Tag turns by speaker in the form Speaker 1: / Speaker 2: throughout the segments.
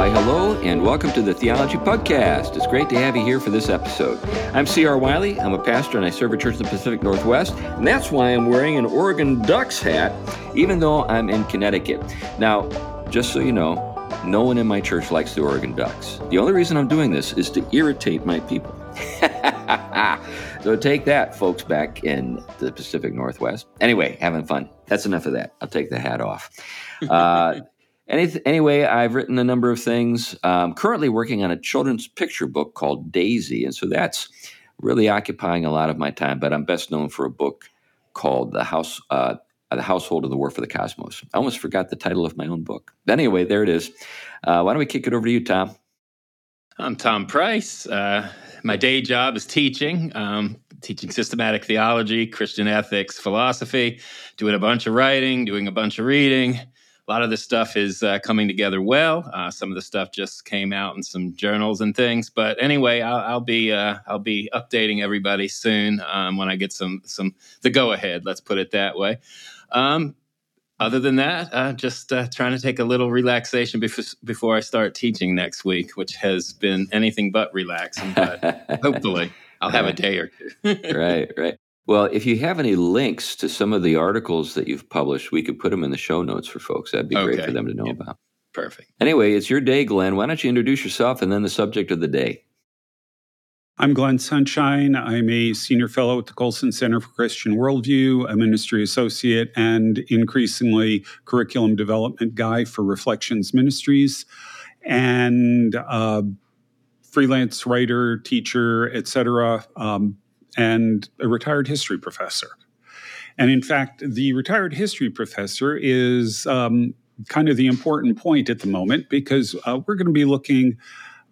Speaker 1: Why, hello, and welcome to the Theology Pugcast. It's great to have you here for this episode. I'm C.R. Wiley. I'm a pastor and I serve a church in the Pacific Northwest, and that's why I'm wearing an Oregon Ducks hat, even though I'm in Connecticut. Now, just so you know, no one in my church likes the Oregon Ducks. The only reason I'm doing this is to irritate my people. so take that, folks, back in the Pacific Northwest. Anyway, having fun. That's enough of that. I'll take the hat off. Uh, any, anyway, I've written a number of things. Um, currently working on a children's picture book called Daisy, and so that's really occupying a lot of my time. But I'm best known for a book called The House, uh, The Household of the War for the Cosmos. I almost forgot the title of my own book. Anyway, there it is. Uh, why don't we kick it over to you, Tom?
Speaker 2: I'm Tom Price. Uh, my day job is teaching, um, teaching systematic theology, Christian ethics, philosophy, doing a bunch of writing, doing a bunch of reading a lot of this stuff is uh, coming together well. Uh, some of the stuff just came out in some journals and things. But anyway, I'll, I'll be uh, I'll be updating everybody soon um, when I get some some the go ahead. Let's put it that way. Um, other than that, uh, just uh, trying to take a little relaxation before before I start teaching next week, which has been anything but relaxing. But hopefully, I'll have a day or two.
Speaker 1: right, right. Well, if you have any links to some of the articles that you've published, we could put them in the show notes for folks. That'd be okay. great for them to know about.
Speaker 2: Perfect.
Speaker 1: Anyway, it's your day, Glenn. Why don't you introduce yourself and then the subject of the day?
Speaker 3: I'm Glenn Sunshine. I'm a senior fellow at the Colson Center for Christian Worldview, a ministry associate, and increasingly curriculum development guy for Reflections Ministries, and uh, freelance writer, teacher, etc. Um, and a retired history professor. And in fact, the retired history professor is um, kind of the important point at the moment because uh, we're going to be looking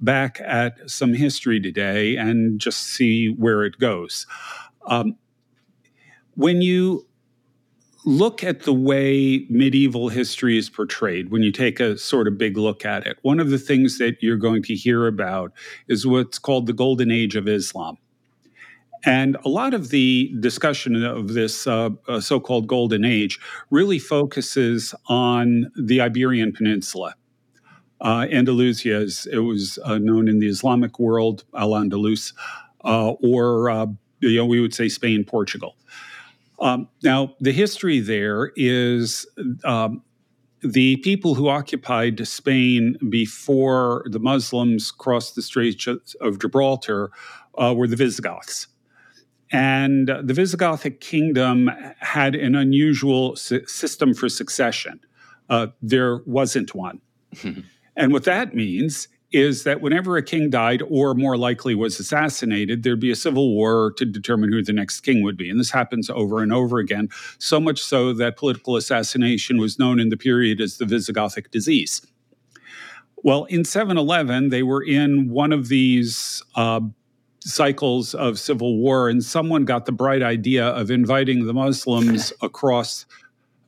Speaker 3: back at some history today and just see where it goes. Um, when you look at the way medieval history is portrayed, when you take a sort of big look at it, one of the things that you're going to hear about is what's called the Golden Age of Islam. And a lot of the discussion of this uh, uh, so called Golden Age really focuses on the Iberian Peninsula. Uh, Andalusia, as it was uh, known in the Islamic world, Al Andalus, uh, or uh, you know, we would say Spain, Portugal. Um, now, the history there is um, the people who occupied Spain before the Muslims crossed the Straits of Gibraltar were the Visigoths. And the Visigothic kingdom had an unusual system for succession. Uh, there wasn't one. and what that means is that whenever a king died, or more likely was assassinated, there'd be a civil war to determine who the next king would be. And this happens over and over again, so much so that political assassination was known in the period as the Visigothic disease. Well, in 711, they were in one of these uh, cycles of civil war, and someone got the bright idea of inviting the Muslims across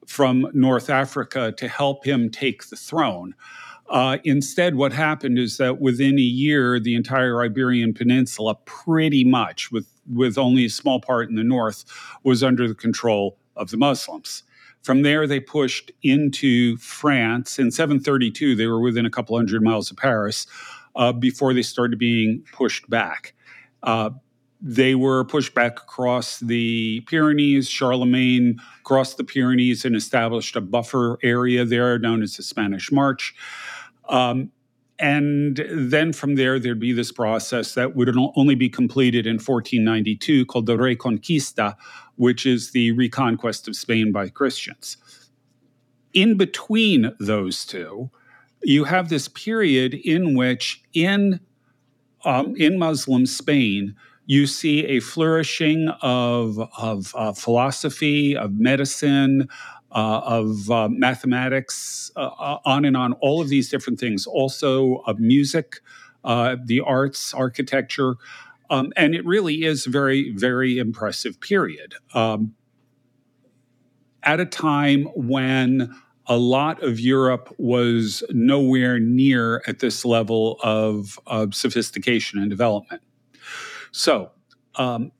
Speaker 3: from North Africa to help him take the throne. Uh, instead, what happened is that within a year, the entire Iberian Peninsula, pretty much, with, with only a small part in the north, was under the control of the Muslims. From there, they pushed into France. In 732, they were within a couple hundred miles of Paris uh, before they started being pushed back. Uh, they were pushed back across the Pyrenees. Charlemagne crossed the Pyrenees and established a buffer area there known as the Spanish March. Um, and then from there, there'd be this process that would only be completed in 1492 called the Reconquista, which is the reconquest of Spain by Christians. In between those two, you have this period in which, in um, in Muslim Spain, you see a flourishing of, of uh, philosophy, of medicine, uh, of uh, mathematics, uh, uh, on and on, all of these different things. Also, of music, uh, the arts, architecture. Um, and it really is a very, very impressive period. Um, at a time when a lot of Europe was nowhere near at this level of, of sophistication and development. So um,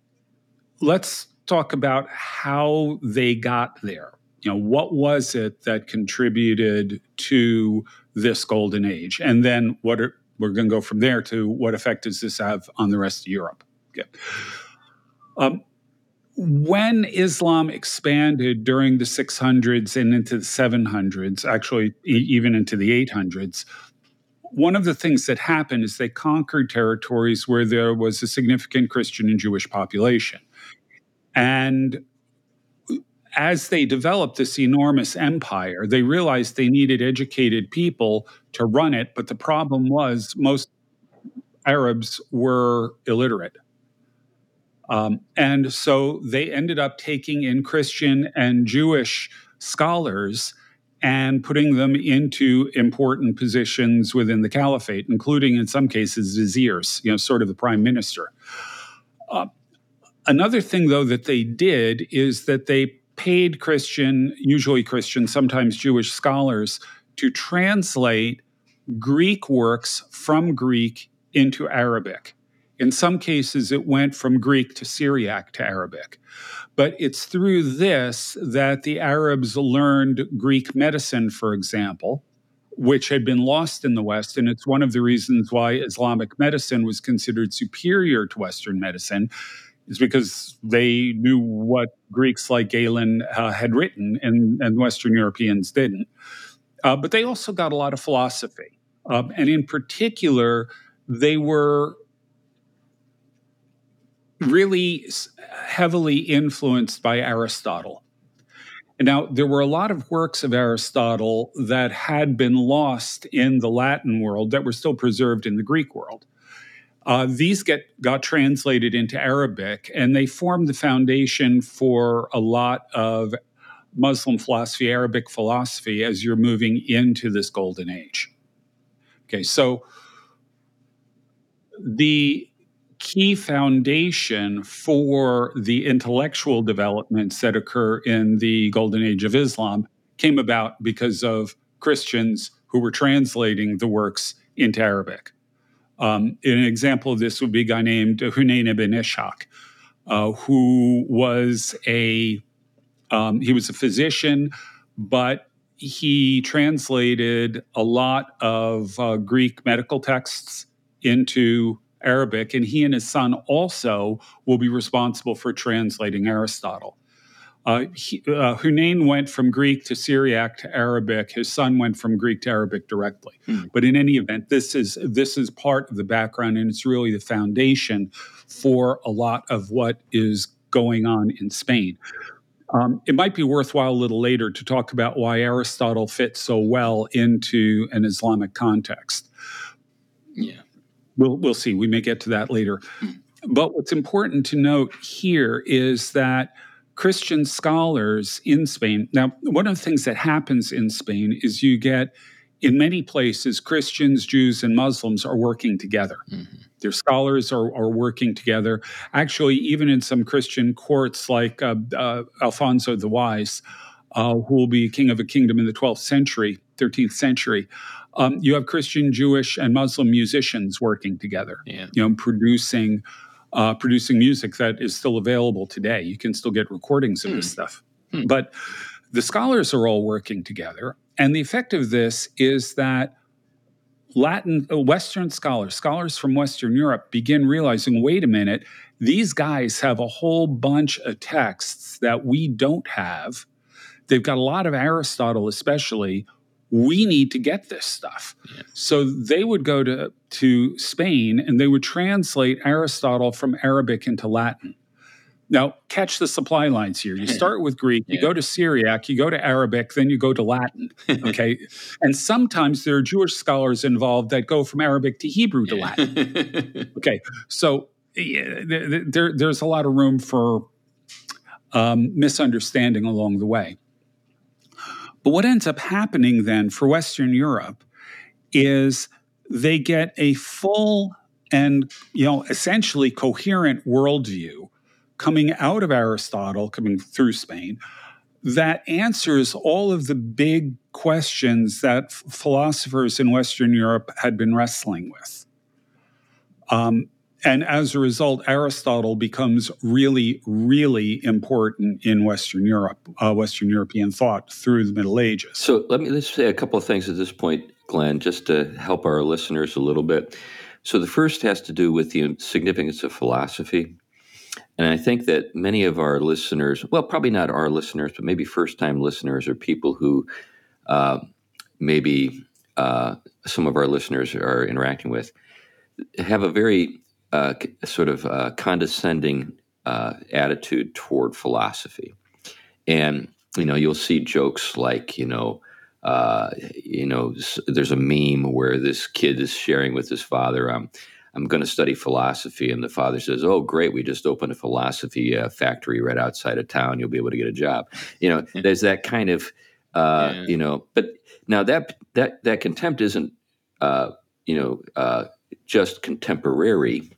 Speaker 3: let's talk about how they got there. you know, what was it that contributed to this golden age? And then what are, we're going to go from there to what effect does this have on the rest of Europe? Okay. Um, when Islam expanded during the 600s and into the 700s, actually e- even into the 800s, one of the things that happened is they conquered territories where there was a significant Christian and Jewish population. And as they developed this enormous empire, they realized they needed educated people to run it. But the problem was most Arabs were illiterate. Um, and so they ended up taking in Christian and Jewish scholars and putting them into important positions within the caliphate, including in some cases viziers, you know, sort of the prime minister. Uh, another thing, though, that they did is that they paid Christian, usually Christian, sometimes Jewish scholars to translate Greek works from Greek into Arabic. In some cases, it went from Greek to Syriac to Arabic. But it's through this that the Arabs learned Greek medicine, for example, which had been lost in the West. And it's one of the reasons why Islamic medicine was considered superior to Western medicine, is because they knew what Greeks like Galen uh, had written and, and Western Europeans didn't. Uh, but they also got a lot of philosophy. Um, and in particular, they were really heavily influenced by Aristotle. Now, there were a lot of works of Aristotle that had been lost in the Latin world that were still preserved in the Greek world. Uh, these get got translated into Arabic, and they formed the foundation for a lot of Muslim philosophy, Arabic philosophy, as you're moving into this golden age. Okay, so the key foundation for the intellectual developments that occur in the golden age of Islam came about because of Christians who were translating the works into Arabic. Um, an example of this would be a guy named Hunayn ibn Ishaq, uh, who was a um, he was a physician, but he translated a lot of uh, Greek medical texts into Arabic, and he and his son also will be responsible for translating Aristotle. Uh, he, uh, Hunayn went from Greek to Syriac to Arabic. His son went from Greek to Arabic directly. Hmm. But in any event, this is this is part of the background, and it's really the foundation for a lot of what is going on in Spain. Um, it might be worthwhile a little later to talk about why Aristotle fits so well into an Islamic context.
Speaker 2: Yeah.
Speaker 3: We'll, we'll see. We may get to that later. But what's important to note here is that Christian scholars in Spain, now, one of the things that happens in Spain is you get, in many places, Christians, Jews, and Muslims are working together. Mm-hmm. Their scholars are, are working together. Actually, even in some Christian courts like uh, uh, Alfonso the Wise, uh, who will be king of a kingdom in the 12th century, 13th century, um, you have Christian, Jewish, and Muslim musicians working together.
Speaker 2: Yeah.
Speaker 3: You know, producing uh, producing music that is still available today. You can still get recordings of mm. this hmm. stuff, mm. but the scholars are all working together, and the effect of this is that Latin, uh, Western scholars, scholars from Western Europe, begin realizing wait a minute, these guys have a whole bunch of texts that we don't have. They've got a lot of Aristotle, especially we need to get this stuff. Yeah. So they would go to, to Spain and they would translate Aristotle from Arabic into Latin. Now, catch the supply lines here. You start with Greek, you go to Syriac, you go to Arabic, then you go to Latin. Okay. and sometimes there are Jewish scholars involved that go from Arabic to Hebrew to Latin. okay. So yeah, there, there's a lot of room for um, misunderstanding along the way. But what ends up happening then for Western Europe is they get a full and you know essentially coherent worldview coming out of Aristotle, coming through Spain, that answers all of the big questions that philosophers in Western Europe had been wrestling with. Um, and as a result, Aristotle becomes really, really important in Western Europe, uh, Western European thought through the Middle Ages.
Speaker 1: So let me let's say a couple of things at this point, Glenn, just to help our listeners a little bit. So the first has to do with the significance of philosophy. And I think that many of our listeners, well, probably not our listeners, but maybe first time listeners or people who uh, maybe uh, some of our listeners are interacting with, have a very uh, sort of uh, condescending uh, attitude toward philosophy. And, you know, you'll see jokes like, you know, uh, you know, there's a meme where this kid is sharing with his father, um, I'm going to study philosophy. And the father says, Oh, great. We just opened a philosophy uh, factory right outside of town. You'll be able to get a job. You know, there's that kind of, uh, yeah. you know, but now that, that, that contempt isn't, uh, you know, uh, just contemporary.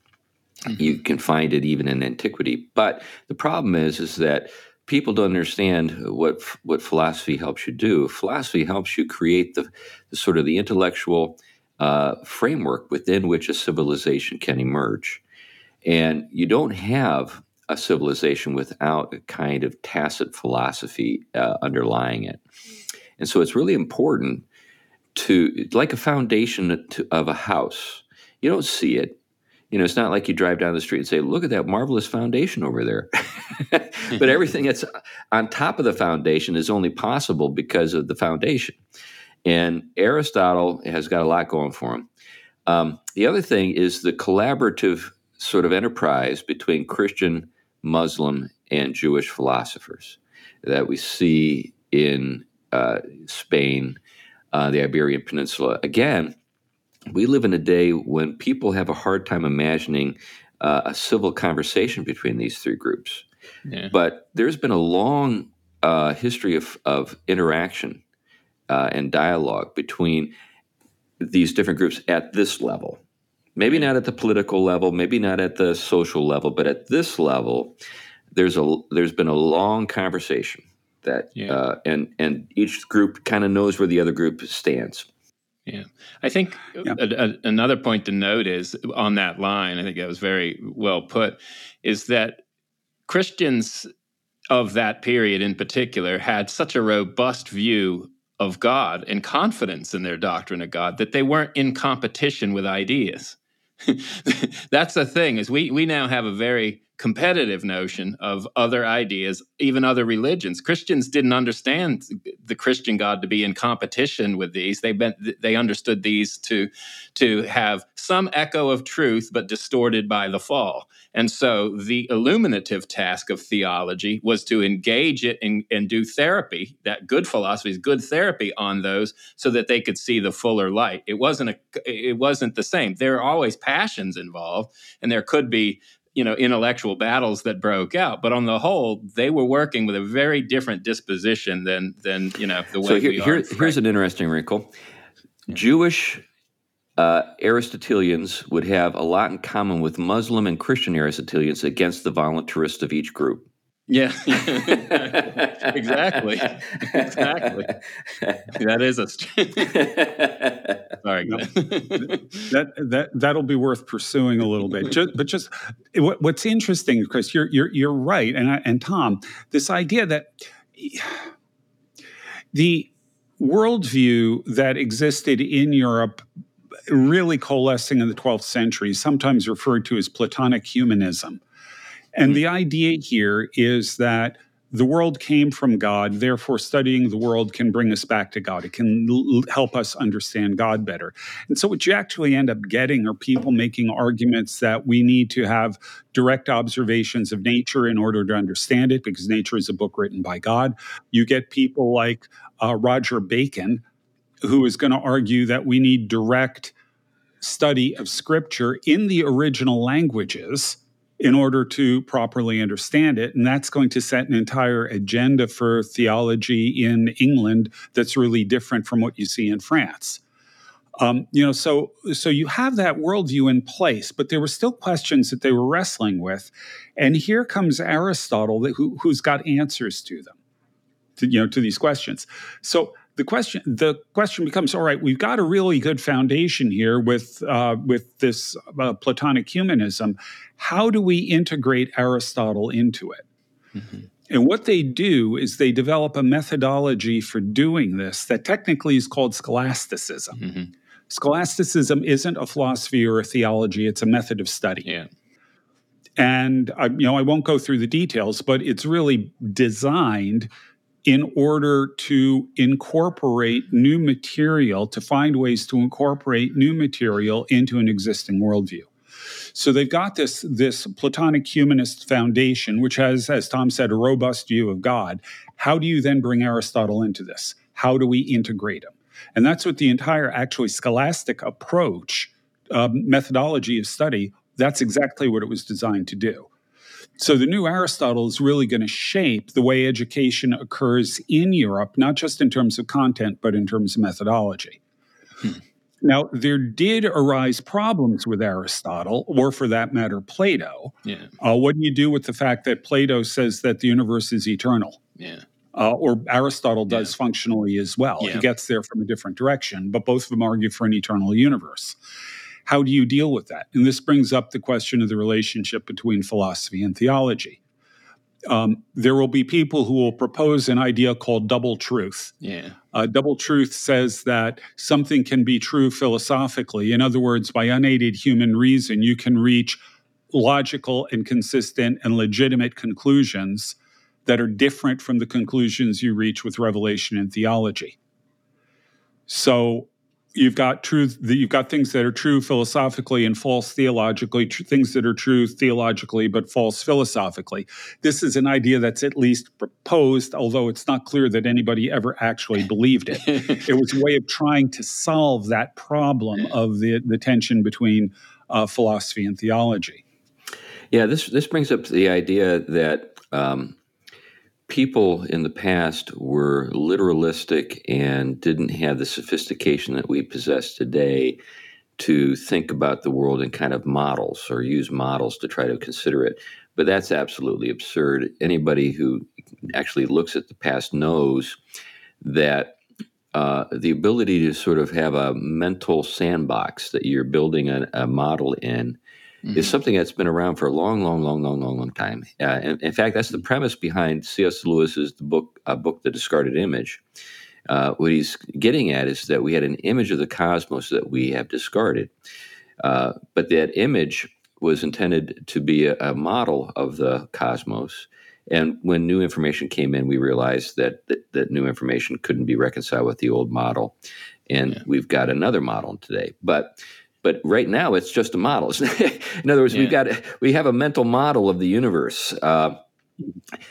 Speaker 1: Mm-hmm. You can find it even in antiquity. But the problem is, is that people don't understand what what philosophy helps you do. Philosophy helps you create the, the sort of the intellectual uh, framework within which a civilization can emerge, and you don't have a civilization without a kind of tacit philosophy uh, underlying it. And so it's really important to like a foundation of a house. You don't see it you know, it's not like you drive down the street and say, look at that marvelous foundation over there. but everything that's on top of the foundation is only possible because of the foundation. And Aristotle has got a lot going for him. Um, the other thing is the collaborative sort of enterprise between Christian, Muslim, and Jewish philosophers that we see in uh, Spain, uh, the Iberian Peninsula. Again, we live in a day when people have a hard time imagining uh, a civil conversation between these three groups. Yeah. But there's been a long uh, history of, of interaction uh, and dialogue between these different groups at this level. Maybe not at the political level, maybe not at the social level, but at this level, there's a there's been a long conversation that yeah. uh, and and each group kind of knows where the other group stands.
Speaker 2: Yeah. I think yeah. A, a, another point to note is on that line, I think that was very well put, is that Christians of that period in particular had such a robust view of God and confidence in their doctrine of God that they weren't in competition with ideas. That's the thing is we we now have a very competitive notion of other ideas, even other religions. Christians didn't understand the Christian God to be in competition with these. They been, they understood these to to have some echo of truth, but distorted by the fall. And so the illuminative task of theology was to engage it and, and do therapy. That good philosophy is good therapy on those, so that they could see the fuller light. It wasn't a it wasn't the same. There are always passions involved, and there could be you know intellectual battles that broke out but on the whole they were working with a very different disposition than than you know the way so here,
Speaker 1: here here's an interesting wrinkle. Jewish uh, aristotelians would have a lot in common with muslim and christian aristotelians against the voluntarist of each group
Speaker 2: yeah, exactly, exactly. That is a. Sorry,
Speaker 3: no, that that that'll be worth pursuing a little bit. Just, but just what, what's interesting, Chris, you're you're you're right, and I, and Tom, this idea that the worldview that existed in Europe really coalescing in the 12th century, sometimes referred to as Platonic humanism and mm-hmm. the idea here is that the world came from God, therefore, studying the world can bring us back to God. It can l- help us understand God better. And so, what you actually end up getting are people making arguments that we need to have direct observations of nature in order to understand it, because nature is a book written by God. You get people like uh, Roger Bacon, who is going to argue that we need direct study of scripture in the original languages in order to properly understand it. And that's going to set an entire agenda for theology in England that's really different from what you see in France. Um, you know, so so you have that worldview in place, but there were still questions that they were wrestling with, and here comes Aristotle, who, who's got answers to them, to, you know, to these questions. So the question the question becomes: All right, we've got a really good foundation here with uh, with this uh, Platonic humanism. How do we integrate Aristotle into it? Mm-hmm. And what they do is they develop a methodology for doing this that technically is called scholasticism. Mm-hmm. Scholasticism isn't a philosophy or a theology; it's a method of study.
Speaker 2: Yeah.
Speaker 3: And I, you know, I won't go through the details, but it's really designed in order to incorporate new material, to find ways to incorporate new material into an existing worldview. So they've got this, this Platonic humanist foundation, which has, as Tom said, a robust view of God. How do you then bring Aristotle into this? How do we integrate him? And that's what the entire actually scholastic approach, uh, methodology of study, that's exactly what it was designed to do. So the new Aristotle is really going to shape the way education occurs in Europe, not just in terms of content, but in terms of methodology. Hmm. Now, there did arise problems with Aristotle, or for that matter, Plato.
Speaker 2: Yeah.
Speaker 3: Uh, what do you do with the fact that Plato says that the universe is eternal?
Speaker 2: Yeah.
Speaker 3: Uh, or Aristotle does yeah. functionally as well. Yeah. He gets there from a different direction, but both of them argue for an eternal universe. How do you deal with that? And this brings up the question of the relationship between philosophy and theology. Um, there will be people who will propose an idea called double truth.
Speaker 2: Yeah.
Speaker 3: Uh, double truth says that something can be true philosophically. In other words, by unaided human reason, you can reach logical and consistent and legitimate conclusions that are different from the conclusions you reach with revelation and theology. So you've got truth you've got things that are true philosophically and false theologically tr- things that are true theologically but false philosophically. This is an idea that's at least proposed although it's not clear that anybody ever actually believed it. It was a way of trying to solve that problem of the, the tension between uh, philosophy and theology.
Speaker 1: Yeah this this brings up the idea that um, people in the past were literalistic and didn't have the sophistication that we possess today to think about the world in kind of models or use models to try to consider it. But that's absolutely absurd. Anybody who actually looks at the past knows that uh, the ability to sort of have a mental sandbox that you're building a, a model in mm-hmm. is something that's been around for a long, long, long, long, long, long time. Uh, in, in, fact, that's the premise behind C.S. Lewis's the book, uh, book, The Discarded Image. Uh, what he's getting at is that we had an image of the cosmos that we have discarded, uh, but that image was intended to be a, a, model of the cosmos. And when new information came in, we realized that that, that new information couldn't be reconciled with the old model, and yeah. we've got another model today. But but right now, it's just a model. In other words, yeah. we've got we have a mental model of the universe. Uh,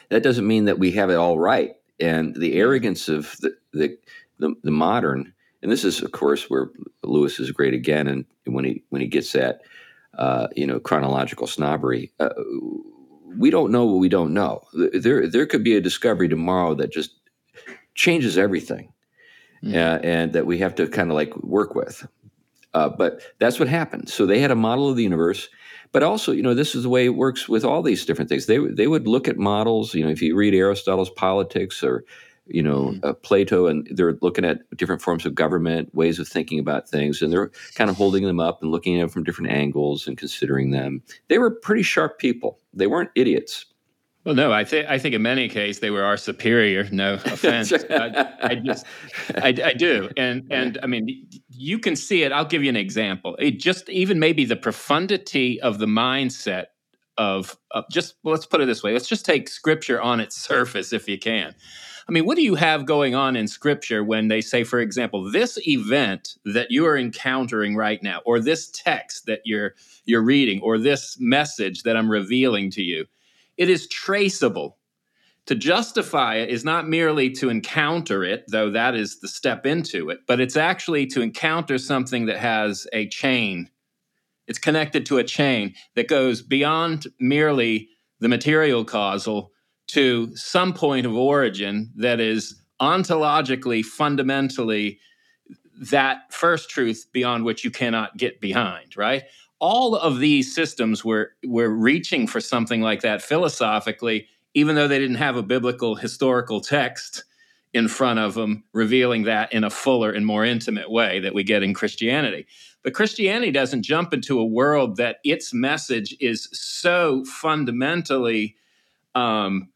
Speaker 1: that doesn't mean that we have it all right. And the arrogance of the, the the, the modern, and this is of course where Lewis is great again, and when he when he gets at uh, you know chronological snobbery. Uh, we don't know what we don't know. There, there could be a discovery tomorrow that just changes everything, mm. uh, and that we have to kind of like work with. Uh, but that's what happened. So they had a model of the universe, but also, you know, this is the way it works with all these different things. They they would look at models. You know, if you read Aristotle's Politics or you know mm-hmm. uh, Plato, and they're looking at different forms of government, ways of thinking about things, and they're kind of holding them up and looking at them from different angles and considering them. They were pretty sharp people. They weren't idiots.
Speaker 2: Well, no, I think I think in many cases they were our superior. No offense, I, I, just I, I, do, and and I mean you can see it. I'll give you an example. It just even maybe the profundity of the mindset of, of just well, let's put it this way. Let's just take Scripture on its surface, if you can. I mean, what do you have going on in Scripture when they say, for example, this event that you are encountering right now, or this text that you're you're reading, or this message that I'm revealing to you? It is traceable. To justify it is not merely to encounter it, though that is the step into it, but it's actually to encounter something that has a chain. It's connected to a chain that goes beyond merely the material causal to some point of origin that is ontologically, fundamentally that first truth beyond which you cannot get behind, right? All of these systems were were reaching for something like that philosophically, even though they didn't have a biblical historical text in front of them, revealing that in a fuller and more intimate way that we get in Christianity. But Christianity doesn't jump into a world that its message is so fundamentally um,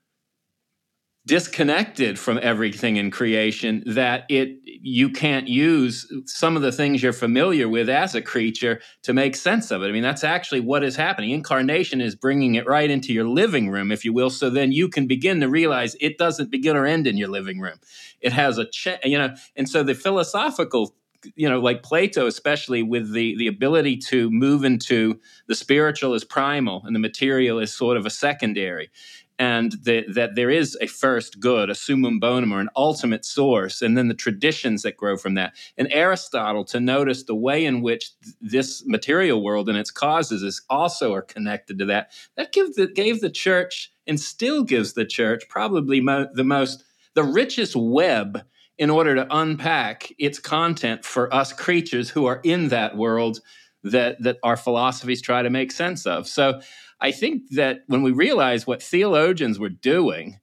Speaker 2: disconnected from everything in creation that it you can't use some of the things you're familiar with as a creature to make sense of it. I mean, that's actually what is happening. Incarnation is bringing it right into your living room, if you will, so then you can begin to realize it doesn't begin or end in your living room. It has a, you know, and so the philosophical you know like plato especially with the the ability to move into the spiritual as primal and the material is sort of a secondary and the, that there is a first good, a summum bonum, or an ultimate source, and then the traditions that grow from that. And Aristotle, to notice the way in which th- this material world and its causes is also are connected to that, that the, gave the church and still gives the church probably mo- the most, the richest web in order to unpack its content for us creatures who are in that world that that our philosophies try to make sense of. So I think that when we realize what theologians were doing,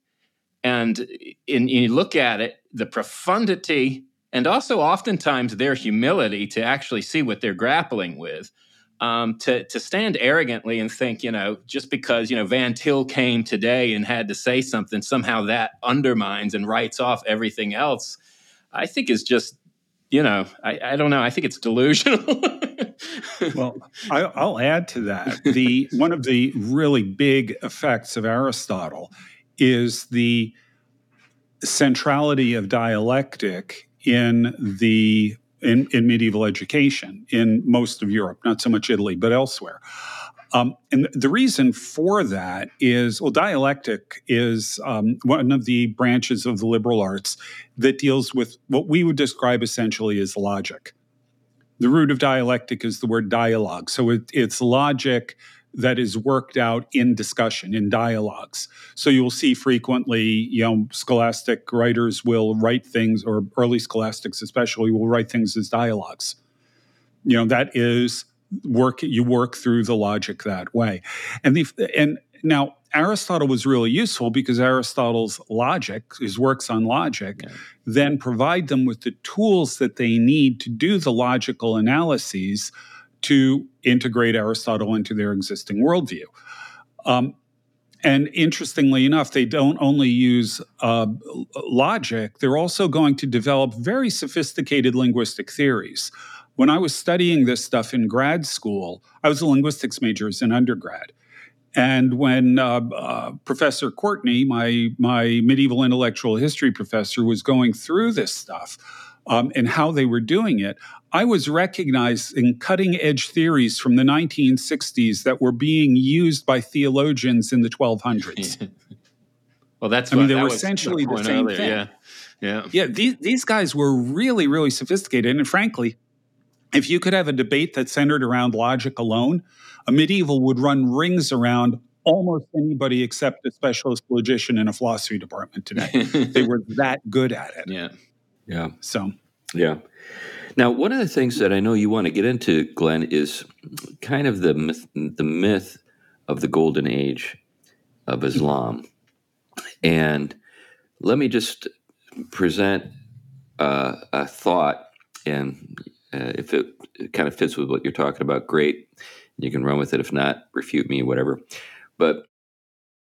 Speaker 2: and in, you look at it, the profundity and also oftentimes their humility to actually see what they're grappling with. Um, to to stand arrogantly and think, you know, just because you know Van Til came today and had to say something, somehow that undermines and writes off everything else. I think is just, you know, I, I don't know. I think it's delusional.
Speaker 3: well, I, will add to that. The one of the really big effects of Aristotle is the centrality of dialectic in the in, in medieval education in most of Europe, not so much Italy, but elsewhere. Um, and the reason for that is well, dialectic is um, one of the branches of the liberal arts that deals with what we would describe essentially as logic. The root of dialectic is the word dialogue. So it, it's logic that is worked out in discussion, in dialogues. So you'll see frequently, you know, scholastic writers will write things, or early scholastics especially, will write things as dialogues. You know, that is work, you work through the logic that way. And the, and now Aristotle was really useful because Aristotle's logic, his works on logic, yeah. then provide them with the tools that they need to do the logical analyses to integrate Aristotle into their existing worldview. Um, and interestingly enough, they don't only use uh, logic, they're also going to develop very sophisticated linguistic theories. When I was studying this stuff in grad school, I was a linguistics major as an undergrad. And when uh, uh, Professor Courtenay, my my medieval intellectual history professor, was going through this stuff um, and how they were doing it, I was recognizing cutting edge theories from the 1960s that were being used by theologians in the 1200s.
Speaker 2: well, that's
Speaker 3: I mean, they were essentially the same
Speaker 2: earlier.
Speaker 3: thing.
Speaker 2: Yeah, yeah,
Speaker 3: yeah. These these guys were really really sophisticated, and frankly, if you could have a debate that centered around logic alone a medieval would run rings around almost anybody except a specialist logician in a philosophy department today. they were that good at it.
Speaker 2: Yeah.
Speaker 1: Yeah.
Speaker 3: So,
Speaker 1: yeah. Now, one of the things that I know you want to get into, Glenn, is kind of the myth, the myth of the golden age of Islam. And let me just present uh, a thought, and uh, if it, it kind of fits with what you're talking about, great. You can run with it. If not, refute me, whatever. But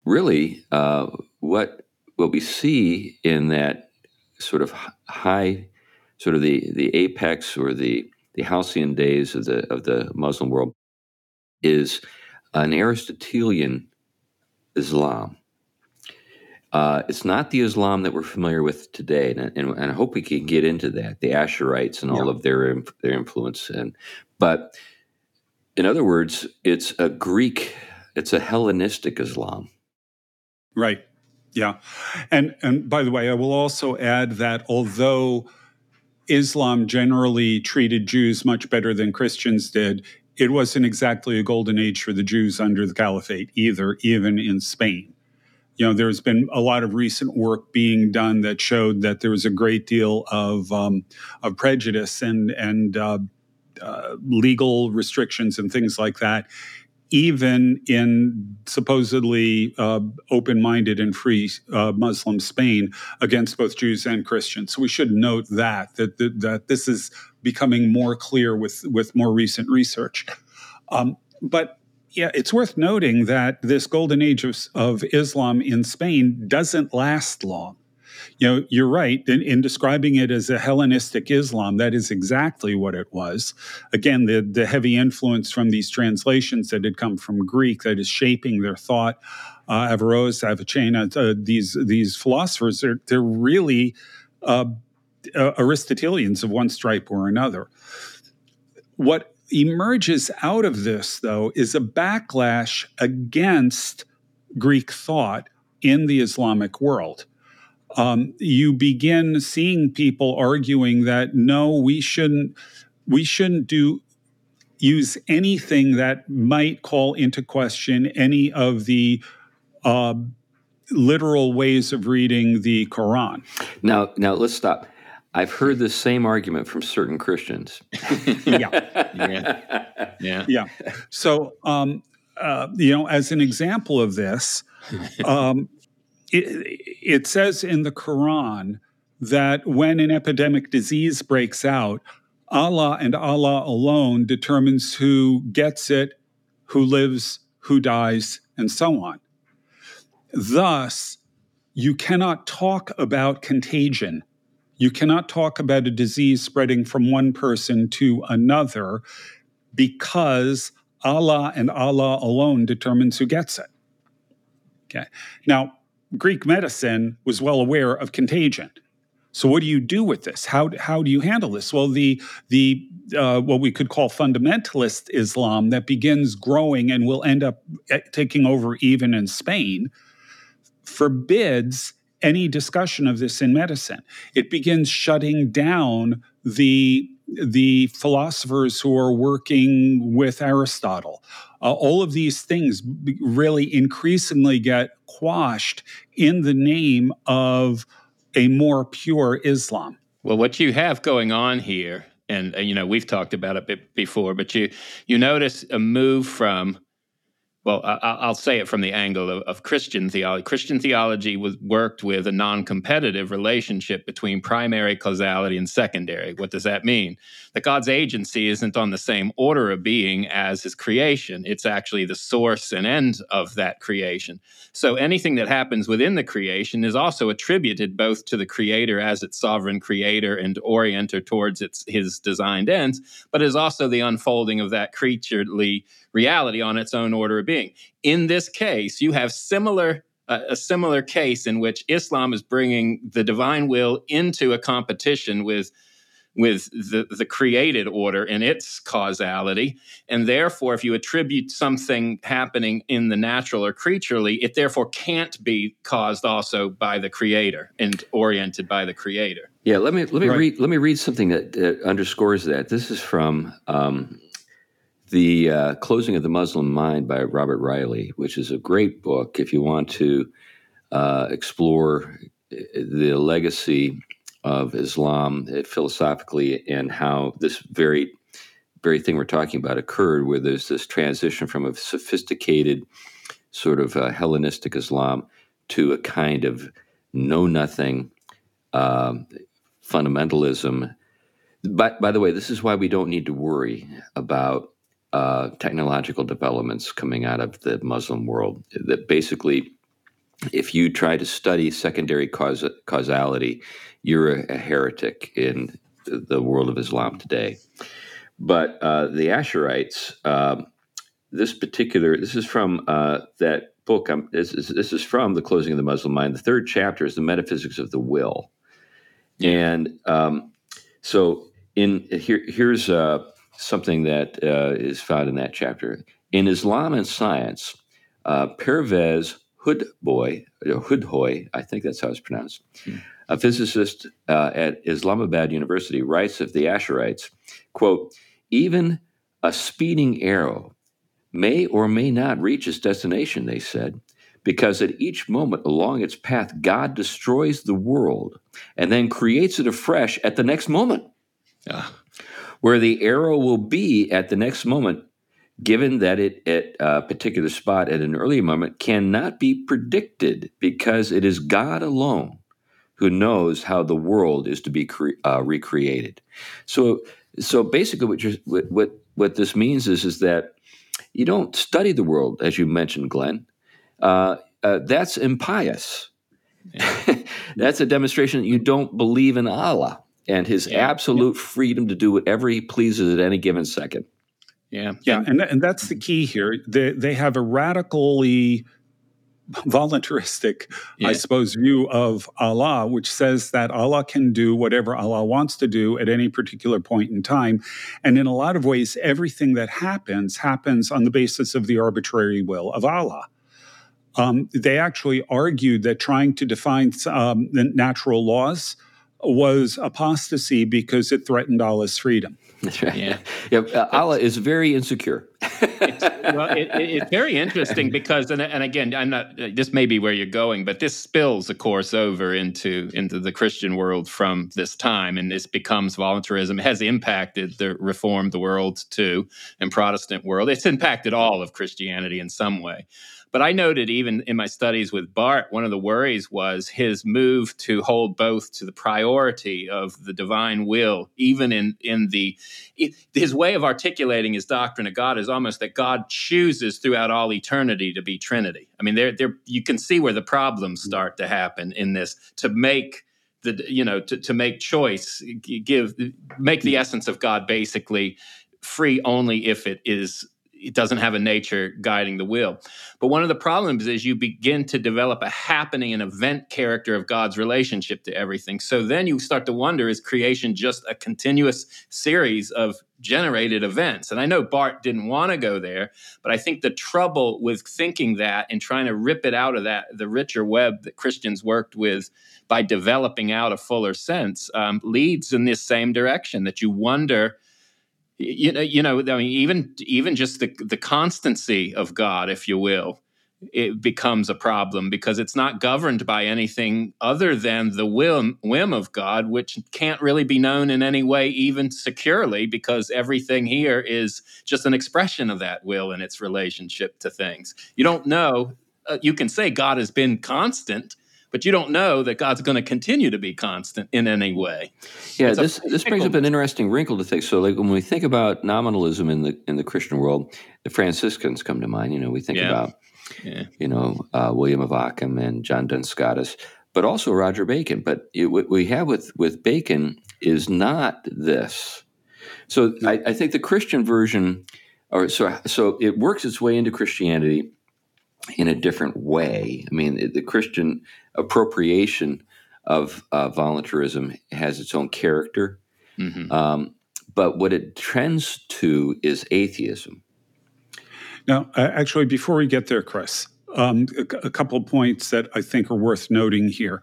Speaker 1: really, uh, what what we see in that sort of high, sort of the the apex or the the halcyon days of the of the Muslim world is an Aristotelian Islam. Uh, it's not the Islam that we're familiar with today, and, and, and, I hope we can get into that, the Ash'arites and all yeah. of their their influence. And but in other words, it's a Greek, it's a Hellenistic Islam.
Speaker 3: Right. Yeah. And and by the way, I will also add that although Islam generally treated Jews much better than Christians did, it wasn't exactly a golden age for the Jews under the caliphate either, even in Spain. You know, there's been a lot of recent work being done that showed that there was a great deal of um, of prejudice and and uh, uh, legal restrictions and things like that even in supposedly uh, open minded and free uh, Muslim Spain against both Jews and Christians. So we should note that, that, that, that this is becoming more clear with, with more recent research. Um, but yeah, it's worth noting that this golden age of, of Islam in Spain doesn't last long you know, you're right in, in, describing it as a Hellenistic Islam. That is exactly what it was. Again, the, the heavy influence from these translations that had come from Greek that is shaping their thought. Uh, Averroes, Avicenna, uh, these these philosophers, they're, they're really uh, Aristotelians of one stripe or another. What emerges out of this, though, is a backlash against Greek thought in the Islamic world um, you begin seeing people arguing that no, we shouldn't we shouldn't do use anything that might call into question any of the uh, literal ways of reading the Quran.
Speaker 1: Now, now let's stop. I've heard the same argument from certain Christians.
Speaker 3: yeah. yeah, yeah, yeah. So, um, uh, you know, as an example of this, um, it, it says in the Quran that when an epidemic disease breaks out, Allah and Allah alone determines who gets it, who lives, who dies, and so on. Thus, you cannot talk about contagion. You cannot talk about a disease spreading from one person to another because Allah and Allah alone determines who gets it. Okay. Now, Greek medicine was well aware of contagion. So what do you do with this? How, how do you handle this? Well, the the uh, what we could call fundamentalist Islam that begins growing and will end up eh, taking over even in Spain forbids any discussion of this in medicine. It begins shutting down the the philosophers who are working with Aristotle. Uh, all of these things really increasingly get quashed in the name of a more pure Islam.
Speaker 2: Well, what you have going on here, and uh, you know we've talked about it before, but you you notice a move from well, I, will say it from the angle of, of, Christian theology. Christian theology was worked with a non-competitive relationship between primary causality and secondary. What does that mean? That God's agency isn't on the same order of being as His creation. It's actually the source and end of that creation. So anything that happens within the creation is also attributed both to the Creator as its sovereign Creator and orienter towards its His designed ends, but is also the unfolding of that creaturely reality on its own order of being. In this case, you have similar uh, a similar case in which Islam is bringing the divine will into a competition with with the, the created order and its causality. And therefore, if you attribute something happening in the natural or creaturely, it therefore can't be caused also by the creator and oriented by the creator.
Speaker 1: Yeah, let me let me right. read let me read something that uh, underscores that. This is from um, the uh, Closing of the Muslim Mind by Robert Reilly, which is a great book if you want to uh, explore uh, the legacy of Islam uh, philosophically and how this very very thing we're talking about occurred, where there's this transition from a sophisticated sort of uh, Hellenistic Islam to a kind of know nothing um, fundamentalism. But by the way, this is why we don't need to worry about uh, technological developments coming out of the Muslim world. That basically, if you try to study secondary causality, you're a, a, heretic in the world of Islam today. But uh, the Ash'arites, um, this particular, this is from uh, that book. Um, this, is, this is from the Closing of the Muslim Mind. The third chapter is the metaphysics of the will, and um, so in here, here's. Uh, something that uh, is found in that chapter. In Islam and Science, uh, Pervez Hoodbhoy, Hoodhoy, I think that's how it's pronounced, hmm. a physicist uh, at Islamabad University, writes of the Ash'arites, quote, even a speeding arrow may or may not reach its destination, they said, because at each moment along its path, God destroys the world and then creates it afresh at the next moment. Ah. Where the arrow will be at the next moment given that it at a particular spot at an earlier moment cannot be predicted because it is God alone who knows how the world is to be cre- uh, recreated. So, so basically, what, what, what what this means is is that you don't study the world, as you mentioned, Glenn. Uh, uh, that's impious. Yeah. that's a demonstration that you don't believe in Allah and His yeah. absolute yeah. freedom to do whatever He pleases at any given second.
Speaker 3: Yeah, yeah, and and that's the key here. They they have a radically voluntaristic, yeah. I suppose, view of Allah, which says that Allah can do whatever Allah wants to do at any particular point in time. And in a lot of ways, everything that happens happens on the basis of the arbitrary will of Allah. Um, they actually argued that trying to define um, the natural laws was apostasy because it threatened Allah's freedom.
Speaker 1: That's right. Yeah. yeah. Uh, Allah is very insecure.
Speaker 2: it's, well, it, it, it's very interesting because, and, and again, I'm not. This may be where you're going, but this spills, of course, over into into the Christian world from this time, and this becomes voluntarism. It has impacted the Reformed world too, and Protestant world. It's impacted all of Christianity in some way. But I noted even in my studies with Barth, one of the worries was his move to hold both to the priority of the divine will, even in in the it, his way of articulating his doctrine of God is almost that God chooses throughout all eternity to be Trinity. I mean, there there you can see where the problems mm. start to happen in this to make the you know to, to make choice give make the essence of god basically free only if it is it doesn't have a nature guiding the will. But one of the problems is you begin to develop a happening and event character of God's relationship to everything. So then you start to wonder is creation just a continuous series of generated events? And I know Barth didn't want to go there, but I think the trouble with thinking that and trying to rip it out of that, the richer web that Christians worked with by developing out a fuller sense, um, leads in this same direction that you wonder you know, you know, I mean, even even just the the constancy of God, if you will, it becomes a problem because it's not governed by anything other than the whim whim of God, which can't really be known in any way, even securely, because everything here is just an expression of that will and its relationship to things. You don't know. Uh, you can say God has been constant, but you don't know that God's going to continue to be constant in any way.
Speaker 1: Yeah, it's this this brings up an interesting wrinkle to think. So, like when we think about nominalism in the in the Christian world, the Franciscans come to mind. You know, we think yeah. about yeah. you know uh, William of Ockham and John Duns Scotus, but also Roger Bacon. But it, what we have with with Bacon is not this. So I, I think the Christian version, or so so it works its way into Christianity in a different way. I mean, the Christian appropriation of uh, voluntarism has its own character. Mm-hmm. Um, but what it trends to is atheism.
Speaker 3: Now, uh, actually, before we get there, Chris, um, a, a, couple of points that I think are worth noting here.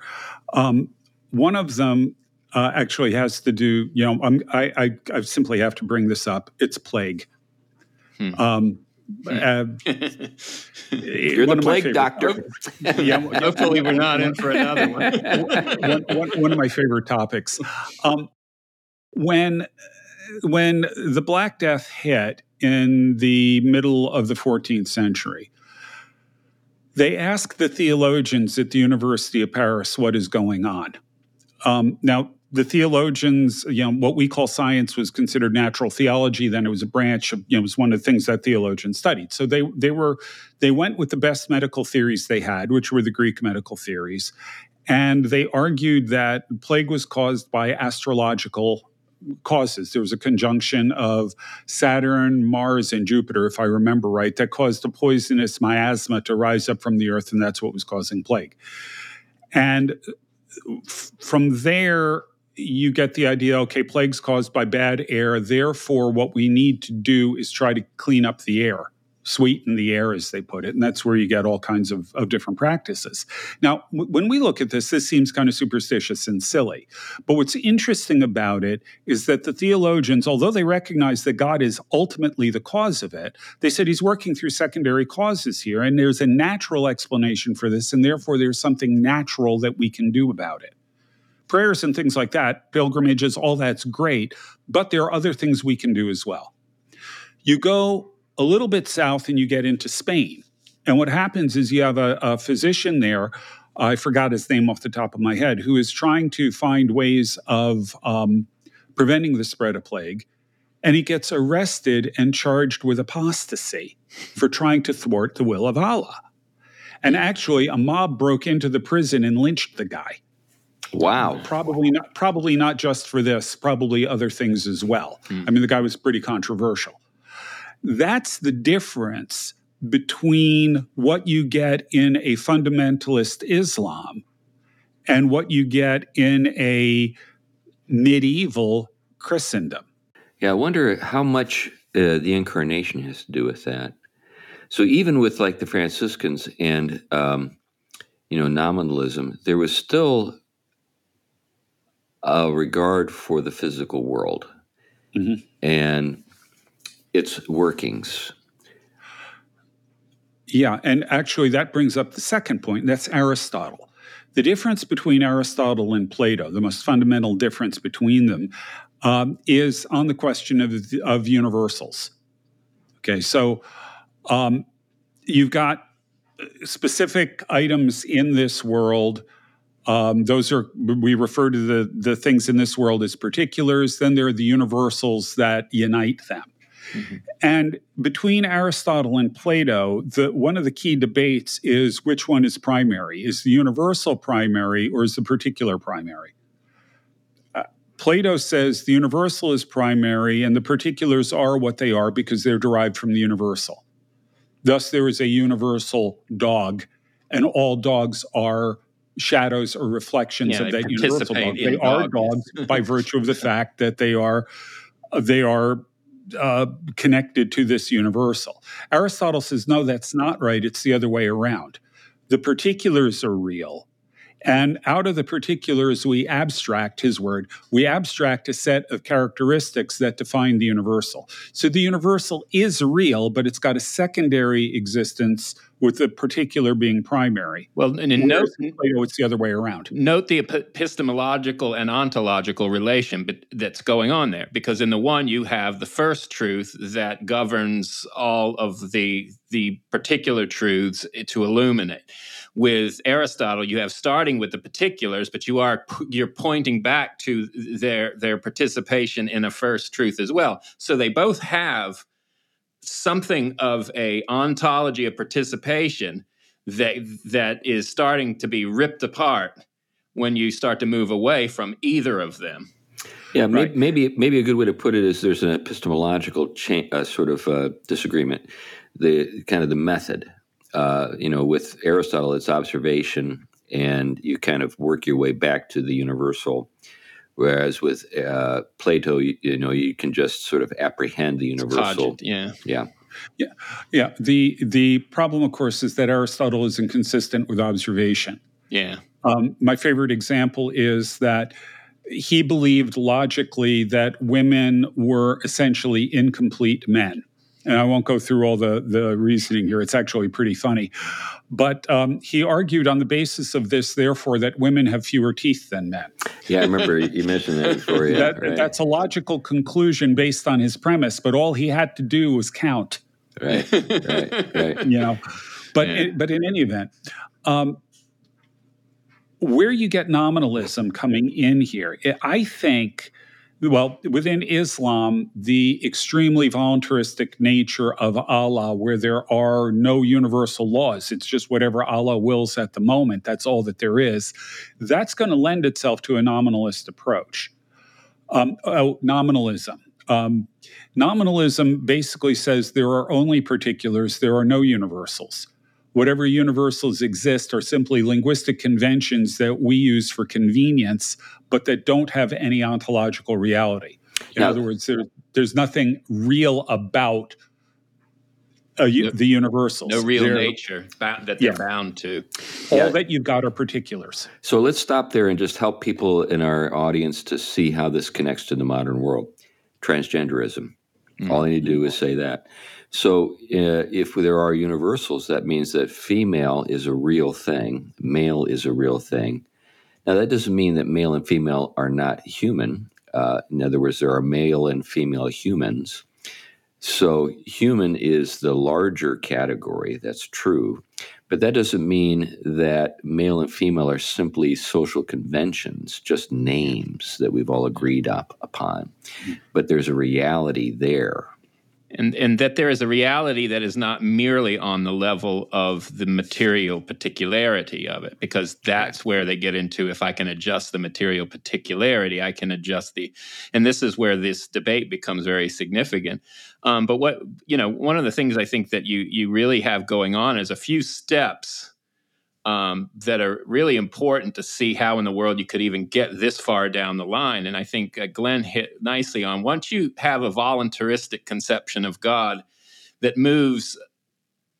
Speaker 3: Um, one of them uh, actually has to do, you know, I, I, I, simply have to bring this up. It's plague. Hmm. Um,
Speaker 1: uh, You're the plague doctor.
Speaker 2: yeah, hopefully we're not in for another one.
Speaker 3: one, one, one of my favorite topics. Um, when when the Black Death hit in the middle of the 14th century, they asked the theologians at the University of Paris what is going on. Um, now, the theologians, you know, what we call science was considered natural theology. Then it was a branch of, you know, it was one of the things that theologians studied. So they they were they went with the best medical theories they had, which were the Greek medical theories, and they argued that plague was caused by astrological causes. There was a conjunction of Saturn, Mars, and Jupiter, if I remember right, that caused a poisonous miasma to rise up from the earth, and that's what was causing plague. And uh, from there, you get the idea okay, plagues caused by bad air. Therefore, what we need to do is try to clean up the air, sweeten the air, as they put it. And that's where you get all kinds of, of different practices. Now, w- when we look at this, this seems kind of superstitious and silly. But what's interesting about it is that the theologians, although they recognize that God is ultimately the cause of it, they said he's working through secondary causes here. And there's a natural explanation for this. And therefore, there's something natural that we can do about it prayers and things like that, pilgrimages, all that's great, but there are other things we can do as well. You go a little bit south and you get into Spain. And what happens is you have a, a physician there, I forgot his name off the top of my head, who is trying to find ways of um, preventing the spread of plague. And he gets arrested and charged with apostasy for trying to thwart the will of Allah. And actually, a mob broke into the prison and lynched the guy.
Speaker 1: Wow.
Speaker 3: Probably not probably not just for this, probably other things as well. Mm. I mean, the guy was pretty controversial. That's the difference between what you get in a fundamentalist Islam and what you get in a medieval Christendom.
Speaker 1: Yeah, I wonder how much uh, the incarnation has to do with that. So even with like the Franciscans and um, you know nominalism, there was still a regard for the physical world mm-hmm. and its workings.
Speaker 3: Yeah, and actually, that brings up the second point. That's Aristotle. The difference between Aristotle and Plato, the most fundamental difference between them, um, is on the question of, of universals. Okay, so um, you've got specific items in this world um, those are we refer to the the things in this world as particulars. Then there are the universals that unite them. Mm-hmm. And between Aristotle and Plato, the, one of the key debates is which one is primary? Is the universal primary or is the particular primary? Uh, Plato says the universal is primary and the particulars are what they are because they're derived from the universal. Thus, there is a universal dog, and all dogs are shadows or reflections
Speaker 2: yeah,
Speaker 3: of that universal dog. They are dogs by virtue of the fact that they are they are uh, connected to this universal. Aristotle says no, that's not right. It's the other way around. The particulars are real, and out of the particulars, we abstract his word, we abstract a set of characteristics that define the universal. So the universal is real, but it's got a secondary existence with the particular being primary.
Speaker 2: Well, and in note,
Speaker 3: Plato, it's the other way around.
Speaker 2: Note the epistemological and ontological relation that's going on there, because in the one you have the first truth that governs all of the the particular truths to illuminate with Aristotle, you have starting with the particulars, but you are you're pointing back to their their participation in a first truth as well. So they both have something of a ontology of participation that that is starting to be ripped apart when you start to move away from either of them.
Speaker 1: Yeah, right. maybe, maybe a good way to put it is there's an epistemological cha- uh, sort of uh, disagreement. The kind of the method uh, you know, with Aristotle, it's observation, and you kind of work your way back to the universal. Whereas with uh, Plato, you, you, know, you can just sort of apprehend the universal.
Speaker 2: Cogent, yeah,
Speaker 1: yeah,
Speaker 3: yeah, yeah. The the problem, of course, is that Aristotle is inconsistent with observation.
Speaker 2: Yeah.
Speaker 3: Um, my favorite example is that he believed logically that women were essentially incomplete men and I won't go through all the, the reasoning here. It's actually pretty funny. But um, he argued on the basis of this, therefore, that women have fewer teeth than men.
Speaker 1: Yeah, I remember you mentioned that before. Yeah,
Speaker 3: that, right. That's a logical conclusion based on his premise, but all he had to do was count.
Speaker 1: Right, right, right.
Speaker 3: You know, but yeah. it, but in any event, um, where you get nominalism coming in here, I think well, within Islam, the extremely voluntaristic nature of Allah, where there are no universal laws, it's just whatever Allah wills at the moment, that's all that there is, that's going to lend itself to a nominalist approach. Um, oh, nominalism. Um, nominalism basically says there are only particulars, there are no universals whatever universals exist are simply linguistic conventions that we use for convenience, but that don't have any ontological reality. In other words, there, there's nothing real about uh, no, the universals.
Speaker 2: No real they're, nature that they're yeah. bound to.
Speaker 3: All yeah. that you've got are particulars.
Speaker 1: So let's stop there and just help people in our audience to see how this connects to the modern world. Transgenderism. Mm-hmm. All I need to do is say that. So, uh, if there are universals, that means that female is a real thing, male is a real thing. Now, that doesn't mean that male and female are not human. Uh, in other words, there are male and female humans. So, human is the larger category, that's true. But that doesn't mean that male and female are simply social conventions, just names that we've all agreed up upon. But there's a reality there
Speaker 2: and and that there is a reality that is not merely on the level of the material particularity of it because that's where they get into if i can adjust the material particularity i can adjust the and this is where this debate becomes very significant. Um, but what you know one of the things i think that you you really have going on is a few steps um, that are really important to see how in the world you could even get this far down the line. And I think uh, Glenn hit nicely on once you have a voluntaristic conception of God that moves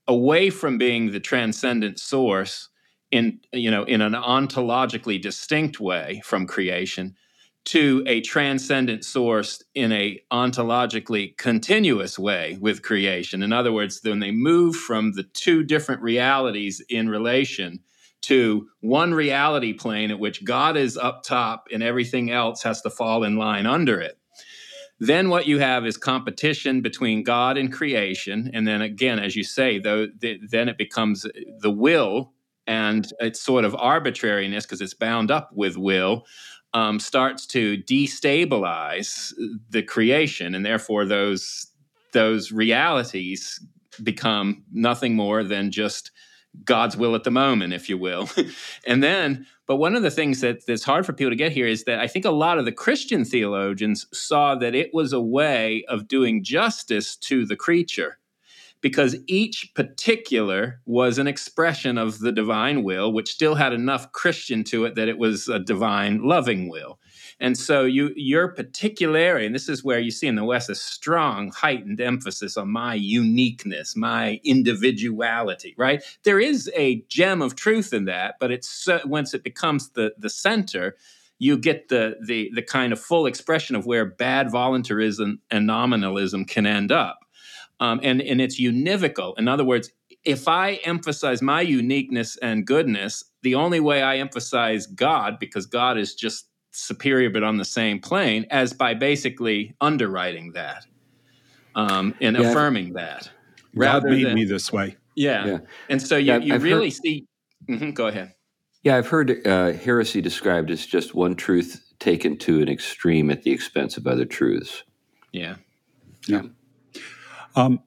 Speaker 2: away from being the transcendent source in you know in an ontologically distinct way from creation to a transcendent source in a ontologically continuous way with creation. In other words, when they move from the two different realities in relation to one reality plane at which God is up top and everything else has to fall in line under it. Then what you have is competition between God and creation. And then again, as you say, though, then it becomes the will and it's sort of arbitrariness because it's bound up with will um, starts to destabilize the creation, and therefore those those realities become nothing more than just God's will at the moment, if you will. and then, but one of the things that, that's hard for people to get here is that I think a lot of the Christian theologians saw that it was a way of doing justice to the creature because each particular was an expression of the divine will, which still had enough Christian to it that it was a divine loving will. And so you your particularity, and this is where you see in the West a strong, heightened emphasis on my uniqueness, my individuality, right? There is a gem of truth in that, but it's once it becomes the the center, you get the the the kind of full expression of where bad voluntarism and nominalism can end up um, and and it's univocal. In other words, if I emphasize my uniqueness and goodness, the only way I emphasize God, because God is just superior but on the same plane, as by basically underwriting that um, and yeah. affirming that.
Speaker 3: God made than, me this way.
Speaker 2: Yeah. yeah. And so you, yeah, you really heard, see. Mm-hmm, go ahead.
Speaker 1: Yeah, I've heard uh, heresy described as just one truth taken to an extreme at the expense of other truths.
Speaker 2: Yeah.
Speaker 3: Yeah. Um,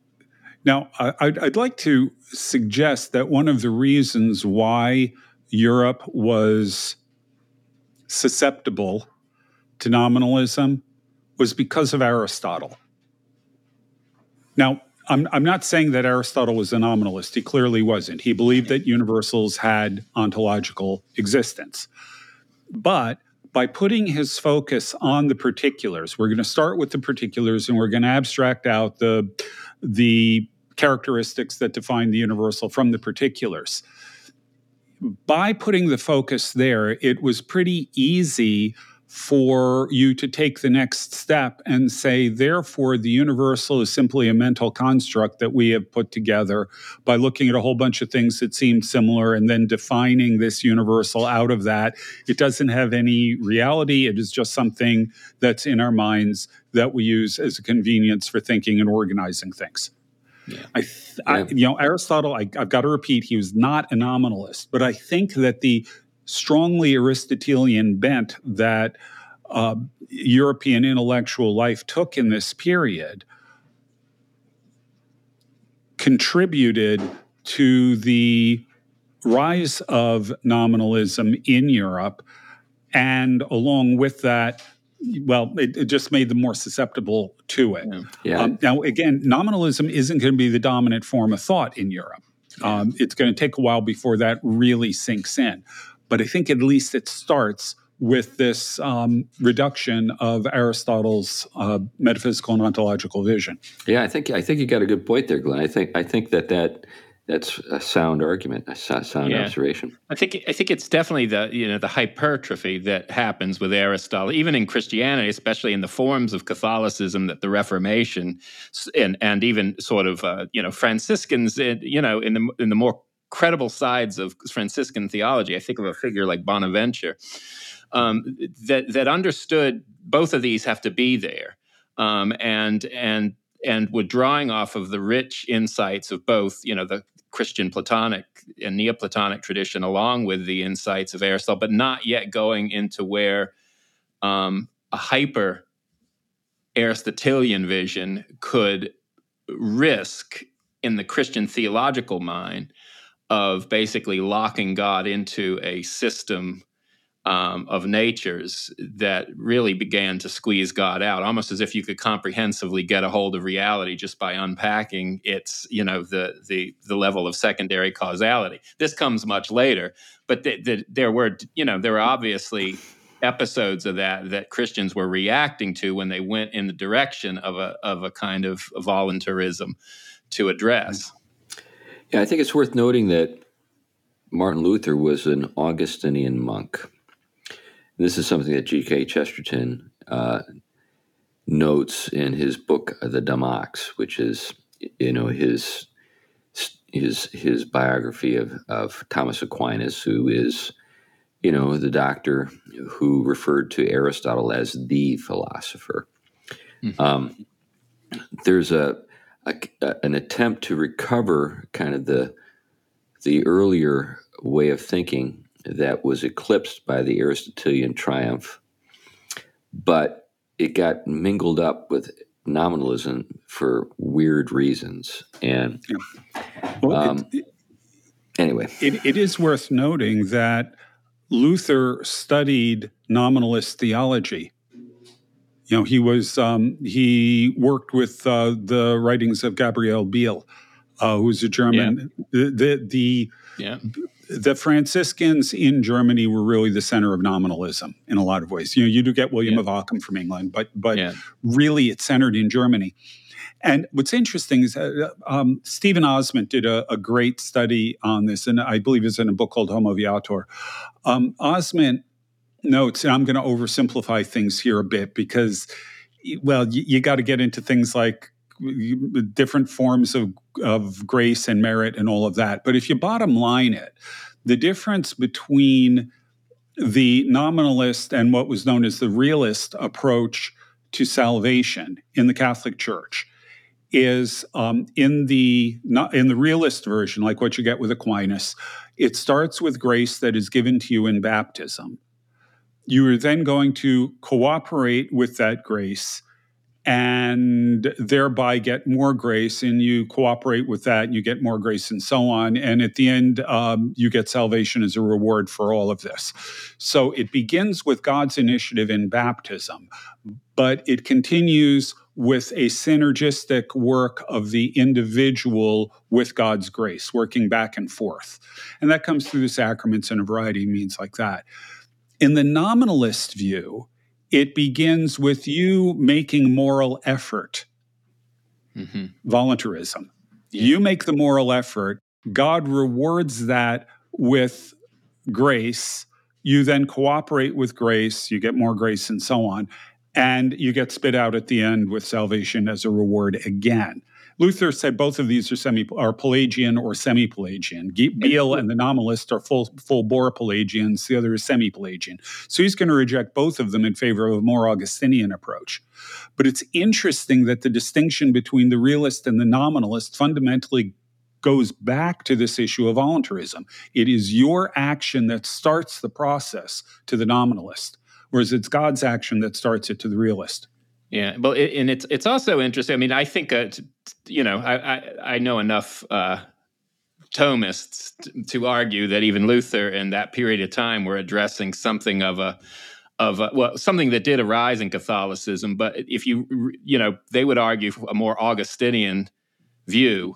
Speaker 3: now, I'd, I'd like to suggest that one of the reasons why Europe was susceptible to nominalism was because of Aristotle. Now, I'm, I'm not saying that Aristotle was a nominalist. He clearly wasn't. He believed that universals had ontological existence. But by putting his focus on the particulars, we're going to start with the particulars and we're going to abstract out the, the characteristics that define the universal from the particulars. By putting the focus there, it was pretty easy for you to take the next step and say, therefore, the universal is simply a mental construct that we have put together by looking at a whole bunch of things that seem similar and then defining this universal out of that. It doesn't have any reality, it is just something that's in our minds that we use as a convenience for thinking and organizing things. Yeah. I, th- yeah. I, you know, Aristotle. I, I've got to repeat, he was not a nominalist, but I think that the strongly Aristotelian bent that uh, European intellectual life took in this period contributed to the rise of nominalism in Europe. And along with that, well, it, it just made them more susceptible to it. Yeah. Um, now, again, nominalism isn't going to be the dominant form of thought in Europe. Um, it's going to take a while before that really sinks in. But I think at least it starts with this um, reduction of Aristotle's uh, metaphysical and ontological vision.
Speaker 1: Yeah, I think I think you got a good point there, Glenn. I think I think that that that's a sound argument, a sound yeah. observation.
Speaker 2: I think I think it's definitely the you know the hypertrophy that happens with Aristotle, even in Christianity, especially in the forms of Catholicism that the Reformation and and even sort of uh, you know Franciscans, you know, in the in the more credible sides of Franciscan theology. I think of a figure like Bonaventure um, that that understood both of these have to be there, um, and and and were drawing off of the rich insights of both, you know, the Christian Platonic and Neoplatonic tradition, along with the insights of Aristotle, but not yet going into where um, a hyper Aristotelian vision could risk in the Christian theological mind of basically locking God into a system um, of natures that really began to squeeze God out, almost as if you could comprehensively get a hold of reality just by unpacking its, you know, the the the level of secondary causality. This comes much later, but the, the, there were, you know, there were obviously episodes of that that Christians were reacting to when they went in the direction of a of a kind of voluntarism to address.
Speaker 1: Yeah, I think it's worth noting that Martin Luther was an Augustinian monk. This is something that G.K. Chesterton uh, notes in his book, The Dumb Ox, which is, you know, his his his biography of, of Thomas Aquinas, who is, you know, the doctor who referred to Aristotle as the philosopher. Mm-hmm. Um, there's a, a, an attempt to recover kind of the the earlier way of thinking that was eclipsed by the Aristotelian triumph, but it got mingled up with nominalism for weird reasons. And well, um, it, anyway,
Speaker 3: it, it is worth noting that Luther studied nominalist theology. You know, he was um, he worked with uh, the writings of Gabriel Biel, uh, who's a German. Yeah. The, the, the yeah the Franciscans in Germany were really the center of nominalism in a lot of ways. You know, you do get William yeah. of Ockham from England, but but really it's centered in Germany. And what's interesting is uh, um, Stephen Ozment did a, a, great study on this, and I believe it's in a book called Homo Viator. Um, Ozment notes, and I'm going to oversimplify things here a bit because, well, you, you got to get into things like different forms of, of grace and merit and all of that. But if you bottom line it, the difference between the nominalist and what was known as the realist approach to salvation in the Catholic Church is um, in the not in the realist version, like what you get with Aquinas. It starts with grace that is given to you in baptism. You are then going to cooperate with that grace and thereby get more grace and you cooperate with that and you get more grace and so on. And at the end um, you get salvation as a reward for all of this. So it begins with god's initiative in baptism but it continues with a synergistic work of the individual with god's grace working back and forth. And that comes through the sacraments and a variety of means like that in the nominalist view it begins with you making moral effort, mm-hmm. voluntarism. Yeah. You make the moral effort, God rewards that with grace. You then cooperate with grace, you get more grace, and so on. And you get spit out at the end with salvation as a reward again. Luther said both of these are semi are Pelagian or semi-Pelagian. Biel and the nominalist are full full bore Pelagians. The other is semi-Pelagian. So he's going to reject both of them in favor of a more Augustinian approach. But it's interesting that the distinction between the realist and the nominalist fundamentally goes back to this issue of voluntarism. It is your action that starts the process to the nominalist, whereas it's God's action that starts it to the realist.
Speaker 2: Yeah, well, it, and it's it's also interesting. I mean, I think uh, t- you know, I I, I know enough uh, Thomists t- to argue that even Luther in that period of time were addressing something of a of a, well something that did arise in Catholicism. But if you you know, they would argue a more Augustinian view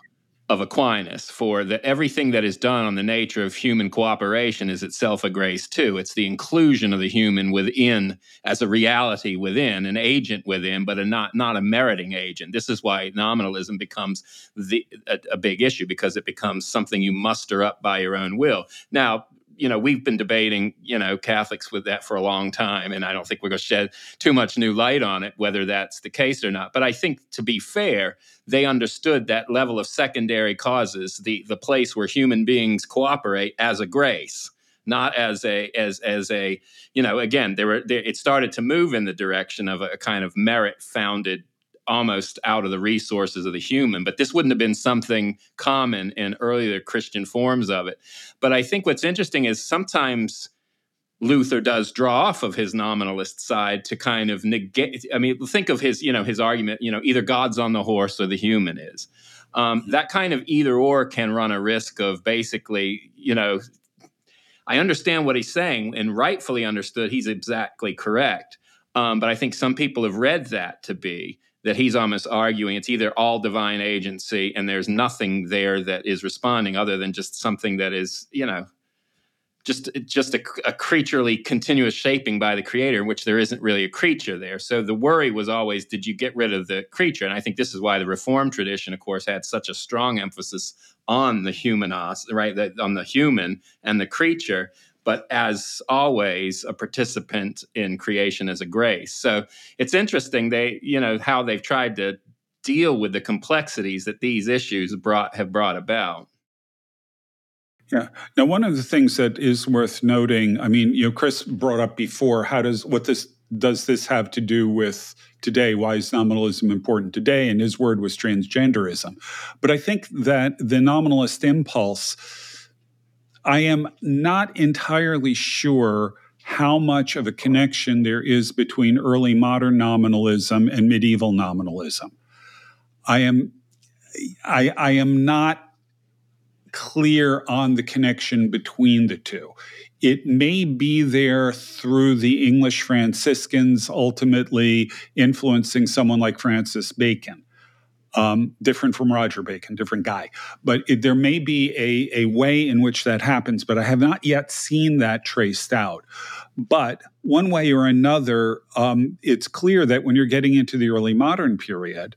Speaker 2: of Aquinas for that everything that is done on the nature of human cooperation is itself a grace too. It's the inclusion of the human within as a reality within, an agent within, but a not not a meriting agent. This is why nominalism becomes the a, a big issue because it becomes something you muster up by your own will. Now, you know, we've been debating, you know, Catholics with that for a long time, and I don't think we're going to shed too much new light on it, whether that's the case or not. But I think, to be fair, they understood that level of secondary causes, the the place where human beings cooperate as a grace, not as a as as a you know, again, there were there, it started to move in the direction of a kind of merit founded almost out of the resources of the human. But this wouldn't have been something common in earlier Christian forms of it. But I think what's interesting is sometimes Luther does draw off of his nominalist side to kind of negate. I mean, think of his, you know, his argument. You know, either God's on the horse or the human is. Um, mm-hmm. that kind of either or can run a risk of basically, you know, I understand what he's saying and rightfully understood. He's exactly correct. Um, but I think some people have read that to be that he's almost arguing. It's either all divine agency and there's nothing there that is responding other than just something that is, you know, just just a, a, creaturely continuous shaping by the creator in which there isn't really a creature there. So the worry was always did you get rid of the creature? And i think this is why the reformed tradition of course had such a strong emphasis on the humanos right on the human and the creature but as always a participant in creation as a grace so it's interesting they you know how they've tried to deal with the complexities that these issues brought have brought about
Speaker 3: yeah. Now, one of the things that is worth noting, I mean, you know, Chris brought up before, how does what this does this have to do with today? Why is nominalism important today? And his word was transgenderism. But I think that the nominalist impulse, I am not entirely sure how much of a connection there is between early modern nominalism and medieval nominalism. I am I, I am not clear on the connection between the two. It may be there through the English Franciscans ultimately influencing someone like Francis Bacon. Um, different from Roger Bacon, different guy. But it, there may be a, a way in which that happens, but I have not yet seen that traced out. But one way or another, um, it's clear that when you're getting into the early modern period,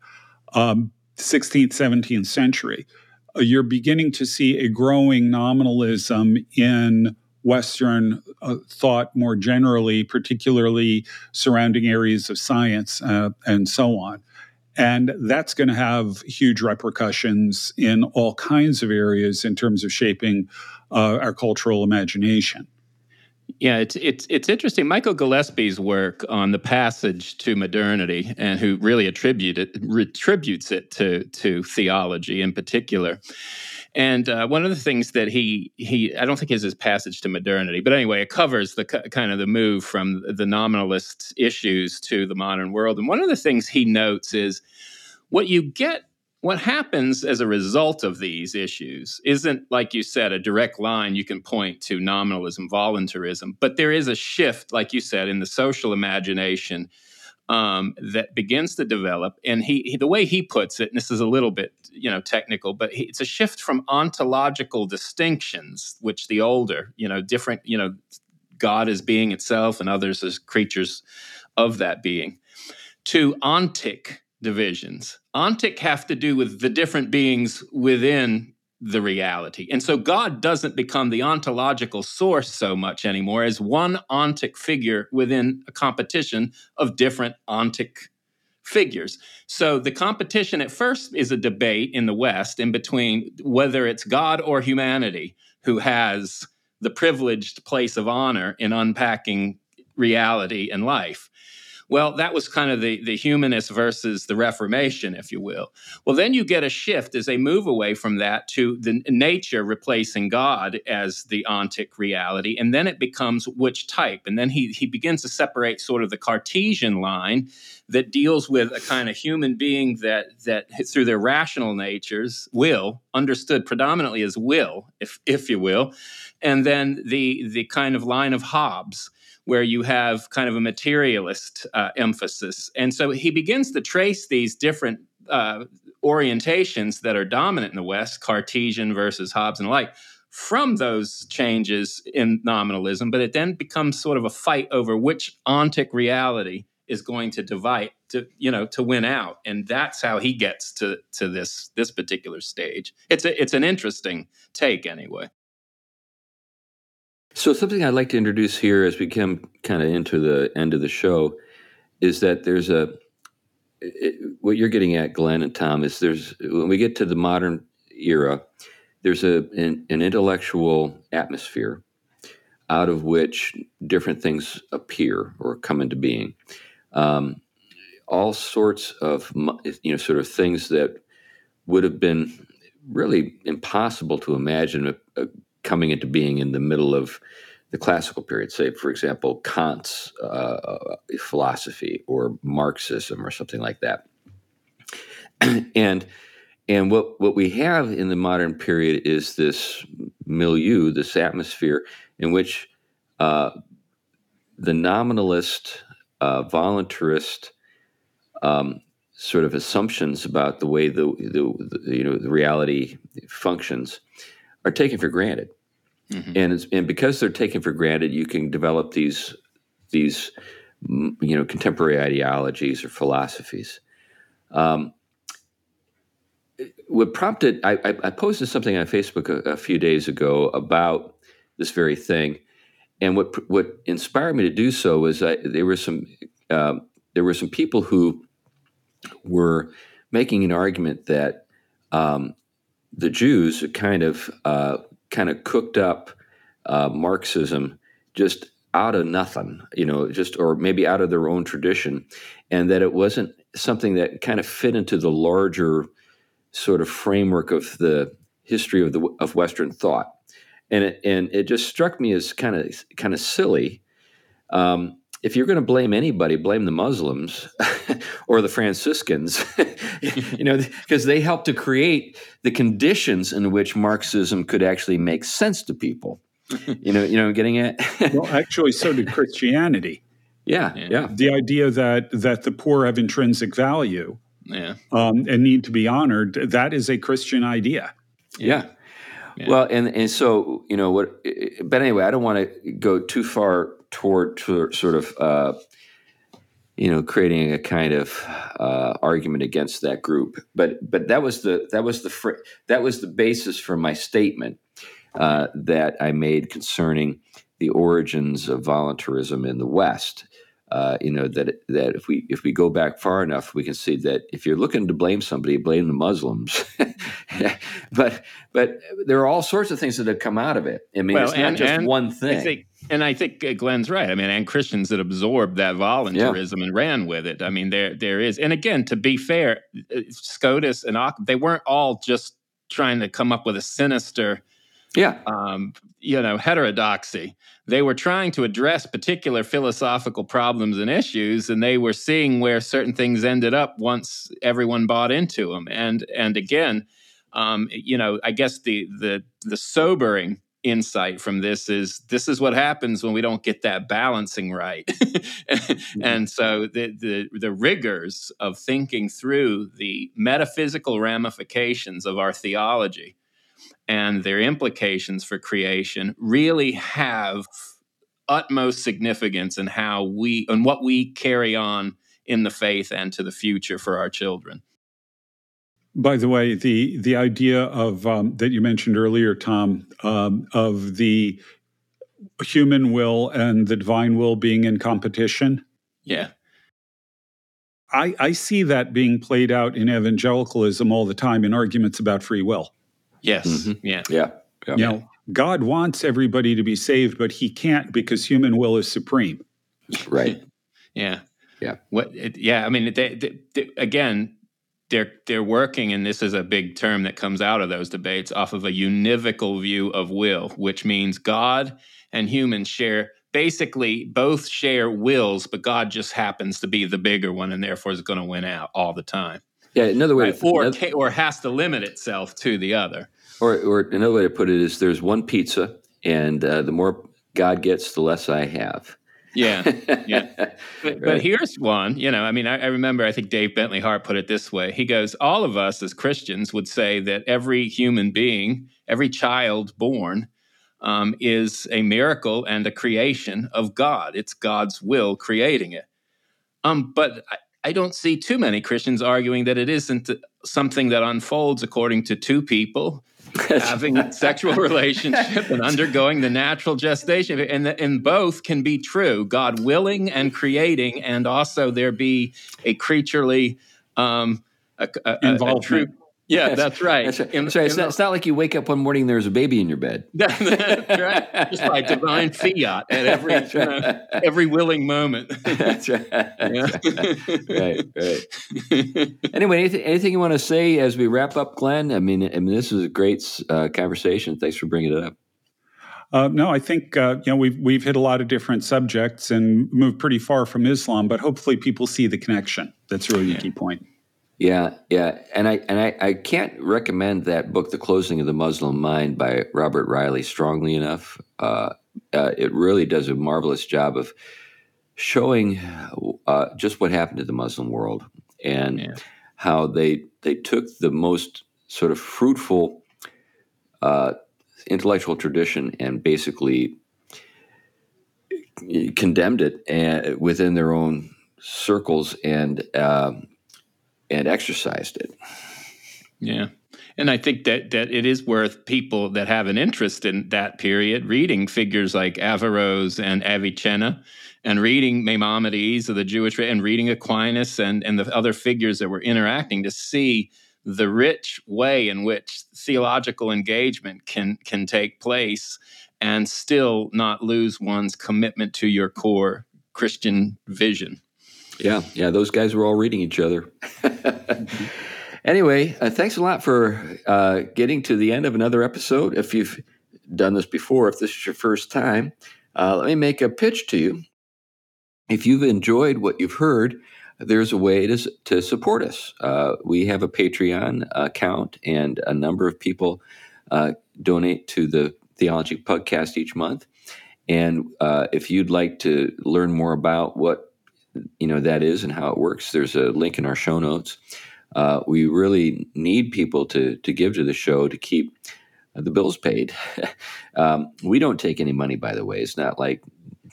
Speaker 3: um, 16th, 17th century, uh, you're beginning to see a growing nominalism in Western uh, thought more generally, particularly surrounding areas of science uh, and so on. And that's going to have huge repercussions in all kinds of areas in terms of shaping uh, our cultural imagination.
Speaker 2: Yeah, it's it's it's interesting. Michael Gillespie's work on the passage to modernity, and who really attributed attributes it to to theology in particular. And uh, one of the things that he he I don't think is his passage to modernity, but anyway, it covers the kind of the move from the nominalist issues to the modern world. And one of the things he notes is what you get what happens as a result of these issues isn't, like you said, a direct line you can point to nominalism, voluntarism, but there is a shift, like you said, in the social imagination um, that begins to develop. And he, he, the way he puts it, and this is a little bit, you know, technical, but it's a shift from ontological distinctions, which the older, you know, different, you know, God as being itself and others as creatures of that being, to ontic divisions. Ontic have to do with the different beings within the reality. And so God doesn't become the ontological source so much anymore as one ontic figure within a competition of different ontic figures. So the competition at first is a debate in the West in between whether it's God or humanity who has the privileged place of honor in unpacking reality and life. Well, that was kind of the, the humanist versus the Reformation, if you will. Well, then you get a shift as they move away from that to the nature replacing God as the ontic reality. And then it becomes which type. And then he, he begins to separate sort of the Cartesian line that deals with a kind of human being that, that through their rational natures, will, understood predominantly as will, if, if you will, and then the, the kind of line of Hobbes where you have kind of a materialist uh, emphasis. And so he begins to trace these different uh, orientations that are dominant in the West, Cartesian versus Hobbes and the like, from those changes in nominalism. But it then becomes sort of a fight over which ontic reality is going to divide to you know to win out and that's how he gets to to this this particular stage it's a, it's an interesting take anyway
Speaker 1: so, something I'd like to introduce here as we come kind of into the end of the show is that there's a it, what you're getting at, Glenn and Tom, is there's when we get to the modern era, there's a an, an intellectual atmosphere out of which different things appear or come into being. Um, all sorts of you know sort of things that would have been really impossible to imagine uh, coming into being in the middle of the classical period. Say, for example, Kant's uh, philosophy or Marxism or something like that. and and what what we have in the modern period is this milieu, this atmosphere in which uh, the nominalist, uh, voluntarist um, sort of assumptions about the way the, the, the, you know the reality functions are taken for granted, mm-hmm. and and because they're taken for granted, you can develop these these you know contemporary ideologies or philosophies. Um, what prompted I, I, posted something on Facebook a, a, few days ago about this very thing, and what what inspired me to do so was I, there were some uh, there were some people who were making an argument that um, the Jews kind of uh, kind of cooked up uh, Marxism just out of nothing, you know, just or maybe out of their own tradition, and that it wasn't something that kind of fit into the larger sort of framework of the history of the of Western thought, and it and it just struck me as kind of kind of silly. Um, if you're going to blame anybody, blame the Muslims or the Franciscans, you know, because they helped to create the conditions in which Marxism could actually make sense to people. you know, you know, getting it.
Speaker 3: well, actually, so did Christianity.
Speaker 1: Yeah, yeah.
Speaker 3: The idea that that the poor have intrinsic value, yeah, um, and need to be honored. That is a Christian idea.
Speaker 1: Yeah. yeah. Well, and and so you know what, but anyway, I don't want to go too far toward, toward sort of uh, you know creating a kind of uh, argument against that group. But but that was the that was the fr- that was the basis for my statement uh, that I made concerning the origins of voluntarism in the West uh, you know that that if we if we go back far enough, we can see that if you're looking to blame somebody, blame the Muslims. but but there are all sorts of things that have come out of it. I mean, well, it's not and, just and one thing.
Speaker 2: And I think uh, Glenn's right. I mean, and Christians that absorbed that voluntarism yeah. and ran with it. I mean, there there is, and again, to be fair, uh, Scotus and Ock, they weren't all just trying to come up with a sinister
Speaker 1: yeah
Speaker 2: um, you know heterodoxy they were trying to address particular philosophical problems and issues and they were seeing where certain things ended up once everyone bought into them and and again um, you know i guess the the the sobering insight from this is this is what happens when we don't get that balancing right mm-hmm. and so the, the the rigors of thinking through the metaphysical ramifications of our theology and their implications for creation really have utmost significance in how we and what we carry on in the faith and to the future for our children.
Speaker 3: By the way, the the idea of um, that you mentioned earlier, Tom, um, of the human will and the divine will being in competition.
Speaker 2: Yeah.
Speaker 3: I, I see that being played out in evangelicalism all the time in arguments about free will.
Speaker 2: Yes. Mm-hmm. Yeah.
Speaker 1: Yeah.
Speaker 3: Yeah. You know, God wants everybody to be saved, but he can't because human will is supreme.
Speaker 1: Right.
Speaker 2: yeah.
Speaker 1: Yeah.
Speaker 2: What? It, yeah. I mean, they, they, they, again, they're they're working, and this is a big term that comes out of those debates off of a univocal view of will, which means God and humans share basically both share wills, but God just happens to be the bigger one, and therefore is going to win out all the time.
Speaker 1: Yeah, another way, right?
Speaker 2: to, or another, or has to limit itself to the other.
Speaker 1: Or, or another way to put it is, there's one pizza, and uh, the more God gets, the less I have.
Speaker 2: Yeah, yeah. But, right. but, here's one. You know, I mean, I, I, remember. I think Dave Bentley Hart put it this way. He goes, "All of us as Christians would say that every human being, every child born." Um, is a miracle and a creation of God. It's God's will creating it. Um, but I don't see too many Christians arguing that it isn't something that unfolds according to two people having sexual relationship and undergoing the natural gestation. And, and both can be true god willing and creating and also there be a creaturely um a, a, a, a true Yeah, that's right.
Speaker 1: That's right.
Speaker 2: In-
Speaker 1: That's right. It's, not,
Speaker 2: the-
Speaker 1: it's not like you wake up one morning and there's a baby in your bed.
Speaker 2: that's right. Just by divine fiat at every
Speaker 1: That's
Speaker 2: you know, every willing moment.
Speaker 1: That's right.
Speaker 2: Yeah.
Speaker 1: right, right. Anyway, anything, anything you want to say as we wrap up, Glenn? I mean, I mean, this is a great uh, conversation. Thanks for bringing it up.
Speaker 3: Uh, no, I think uh, you know we've we've hit a lot of different subjects and moved pretty far from Islam, but hopefully people see the connection. That's really the key point.
Speaker 1: Yeah, yeah, and I and I, I can't recommend that book, "The Closing of the Muslim Mind" by Robert Reilly, strongly enough. Uh, uh, it really does a marvelous job of showing uh, just what happened to the Muslim world and
Speaker 2: Yeah.
Speaker 1: how they they took the most sort of fruitful uh, intellectual tradition and basically condemned it and, within their own circles and um and exercised it.
Speaker 2: Yeah. And I think that that it is worth people that have an interest in that period reading figures like Averroes and Avicenna and reading Maimonides of the Jewish and reading Aquinas and, and the other figures that were interacting to see the rich way in which theological engagement can can take place and still not lose one's commitment to your core Christian vision.
Speaker 1: Yeah, yeah, those guys were all reading each other. Anyway, uh, thanks a lot for uh, getting to the end of another episode. If you've done this before, if this is your first time, uh, let me make a pitch to you. If you've enjoyed what you've heard, there's a way to, to support us. Uh, we have a Patreon account, and a number of people uh, donate to the Theology Pugcast each month. And uh, if you'd like to learn more about what you know that is and how it works, there's a link in our show notes. Uh, we really need people to to give to the show to keep the bills paid. um, we don't take any money, by the way. It's not like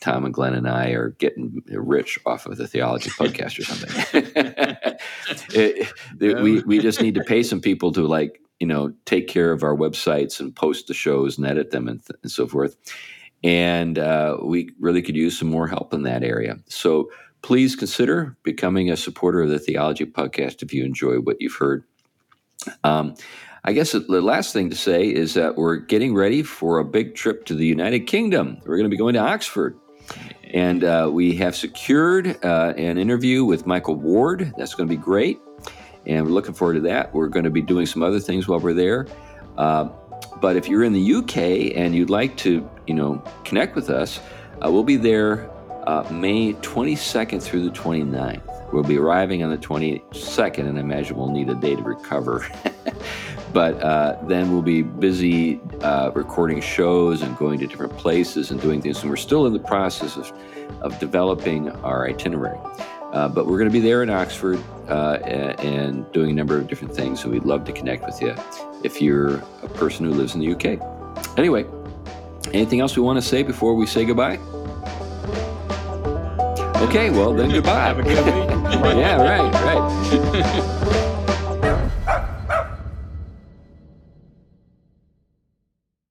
Speaker 1: Tom and Glenn and I are getting rich off of the theology pugcast or something. It- it- we we just need to pay some people to like you know take care of our websites and post the shows and edit them and, th- and so forth. And uh, we really could use some more help in that area. So please consider becoming a supporter of the Theology Pugcast if you enjoy what you've heard. Um, I guess the last thing to say is that we're getting ready for a big trip to the United Kingdom. We're going to be going to Oxford. And uh, we have secured uh, an interview with Michael Ward. That's going to be great. And we're looking forward to that. We're going to be doing some other things while we're there. Uh, but if you're in the UK and you'd like to, you know, connect with us, uh, we'll be there uh, May 22nd through the 29th. We'll be arriving on the 22nd, and I imagine we'll need a day to recover. but uh, then we'll be busy uh, recording shows and going to different places and doing things. And we're still in the process of, of developing our itinerary. Uh, but we're going to be there in Oxford uh, and doing a number of different things. So we'd love to connect with you if you're a person who lives in the UK. Anyway, anything else we want to say before we say goodbye? Okay, well, then goodbye.
Speaker 2: Have a good week.
Speaker 1: yeah, right, right.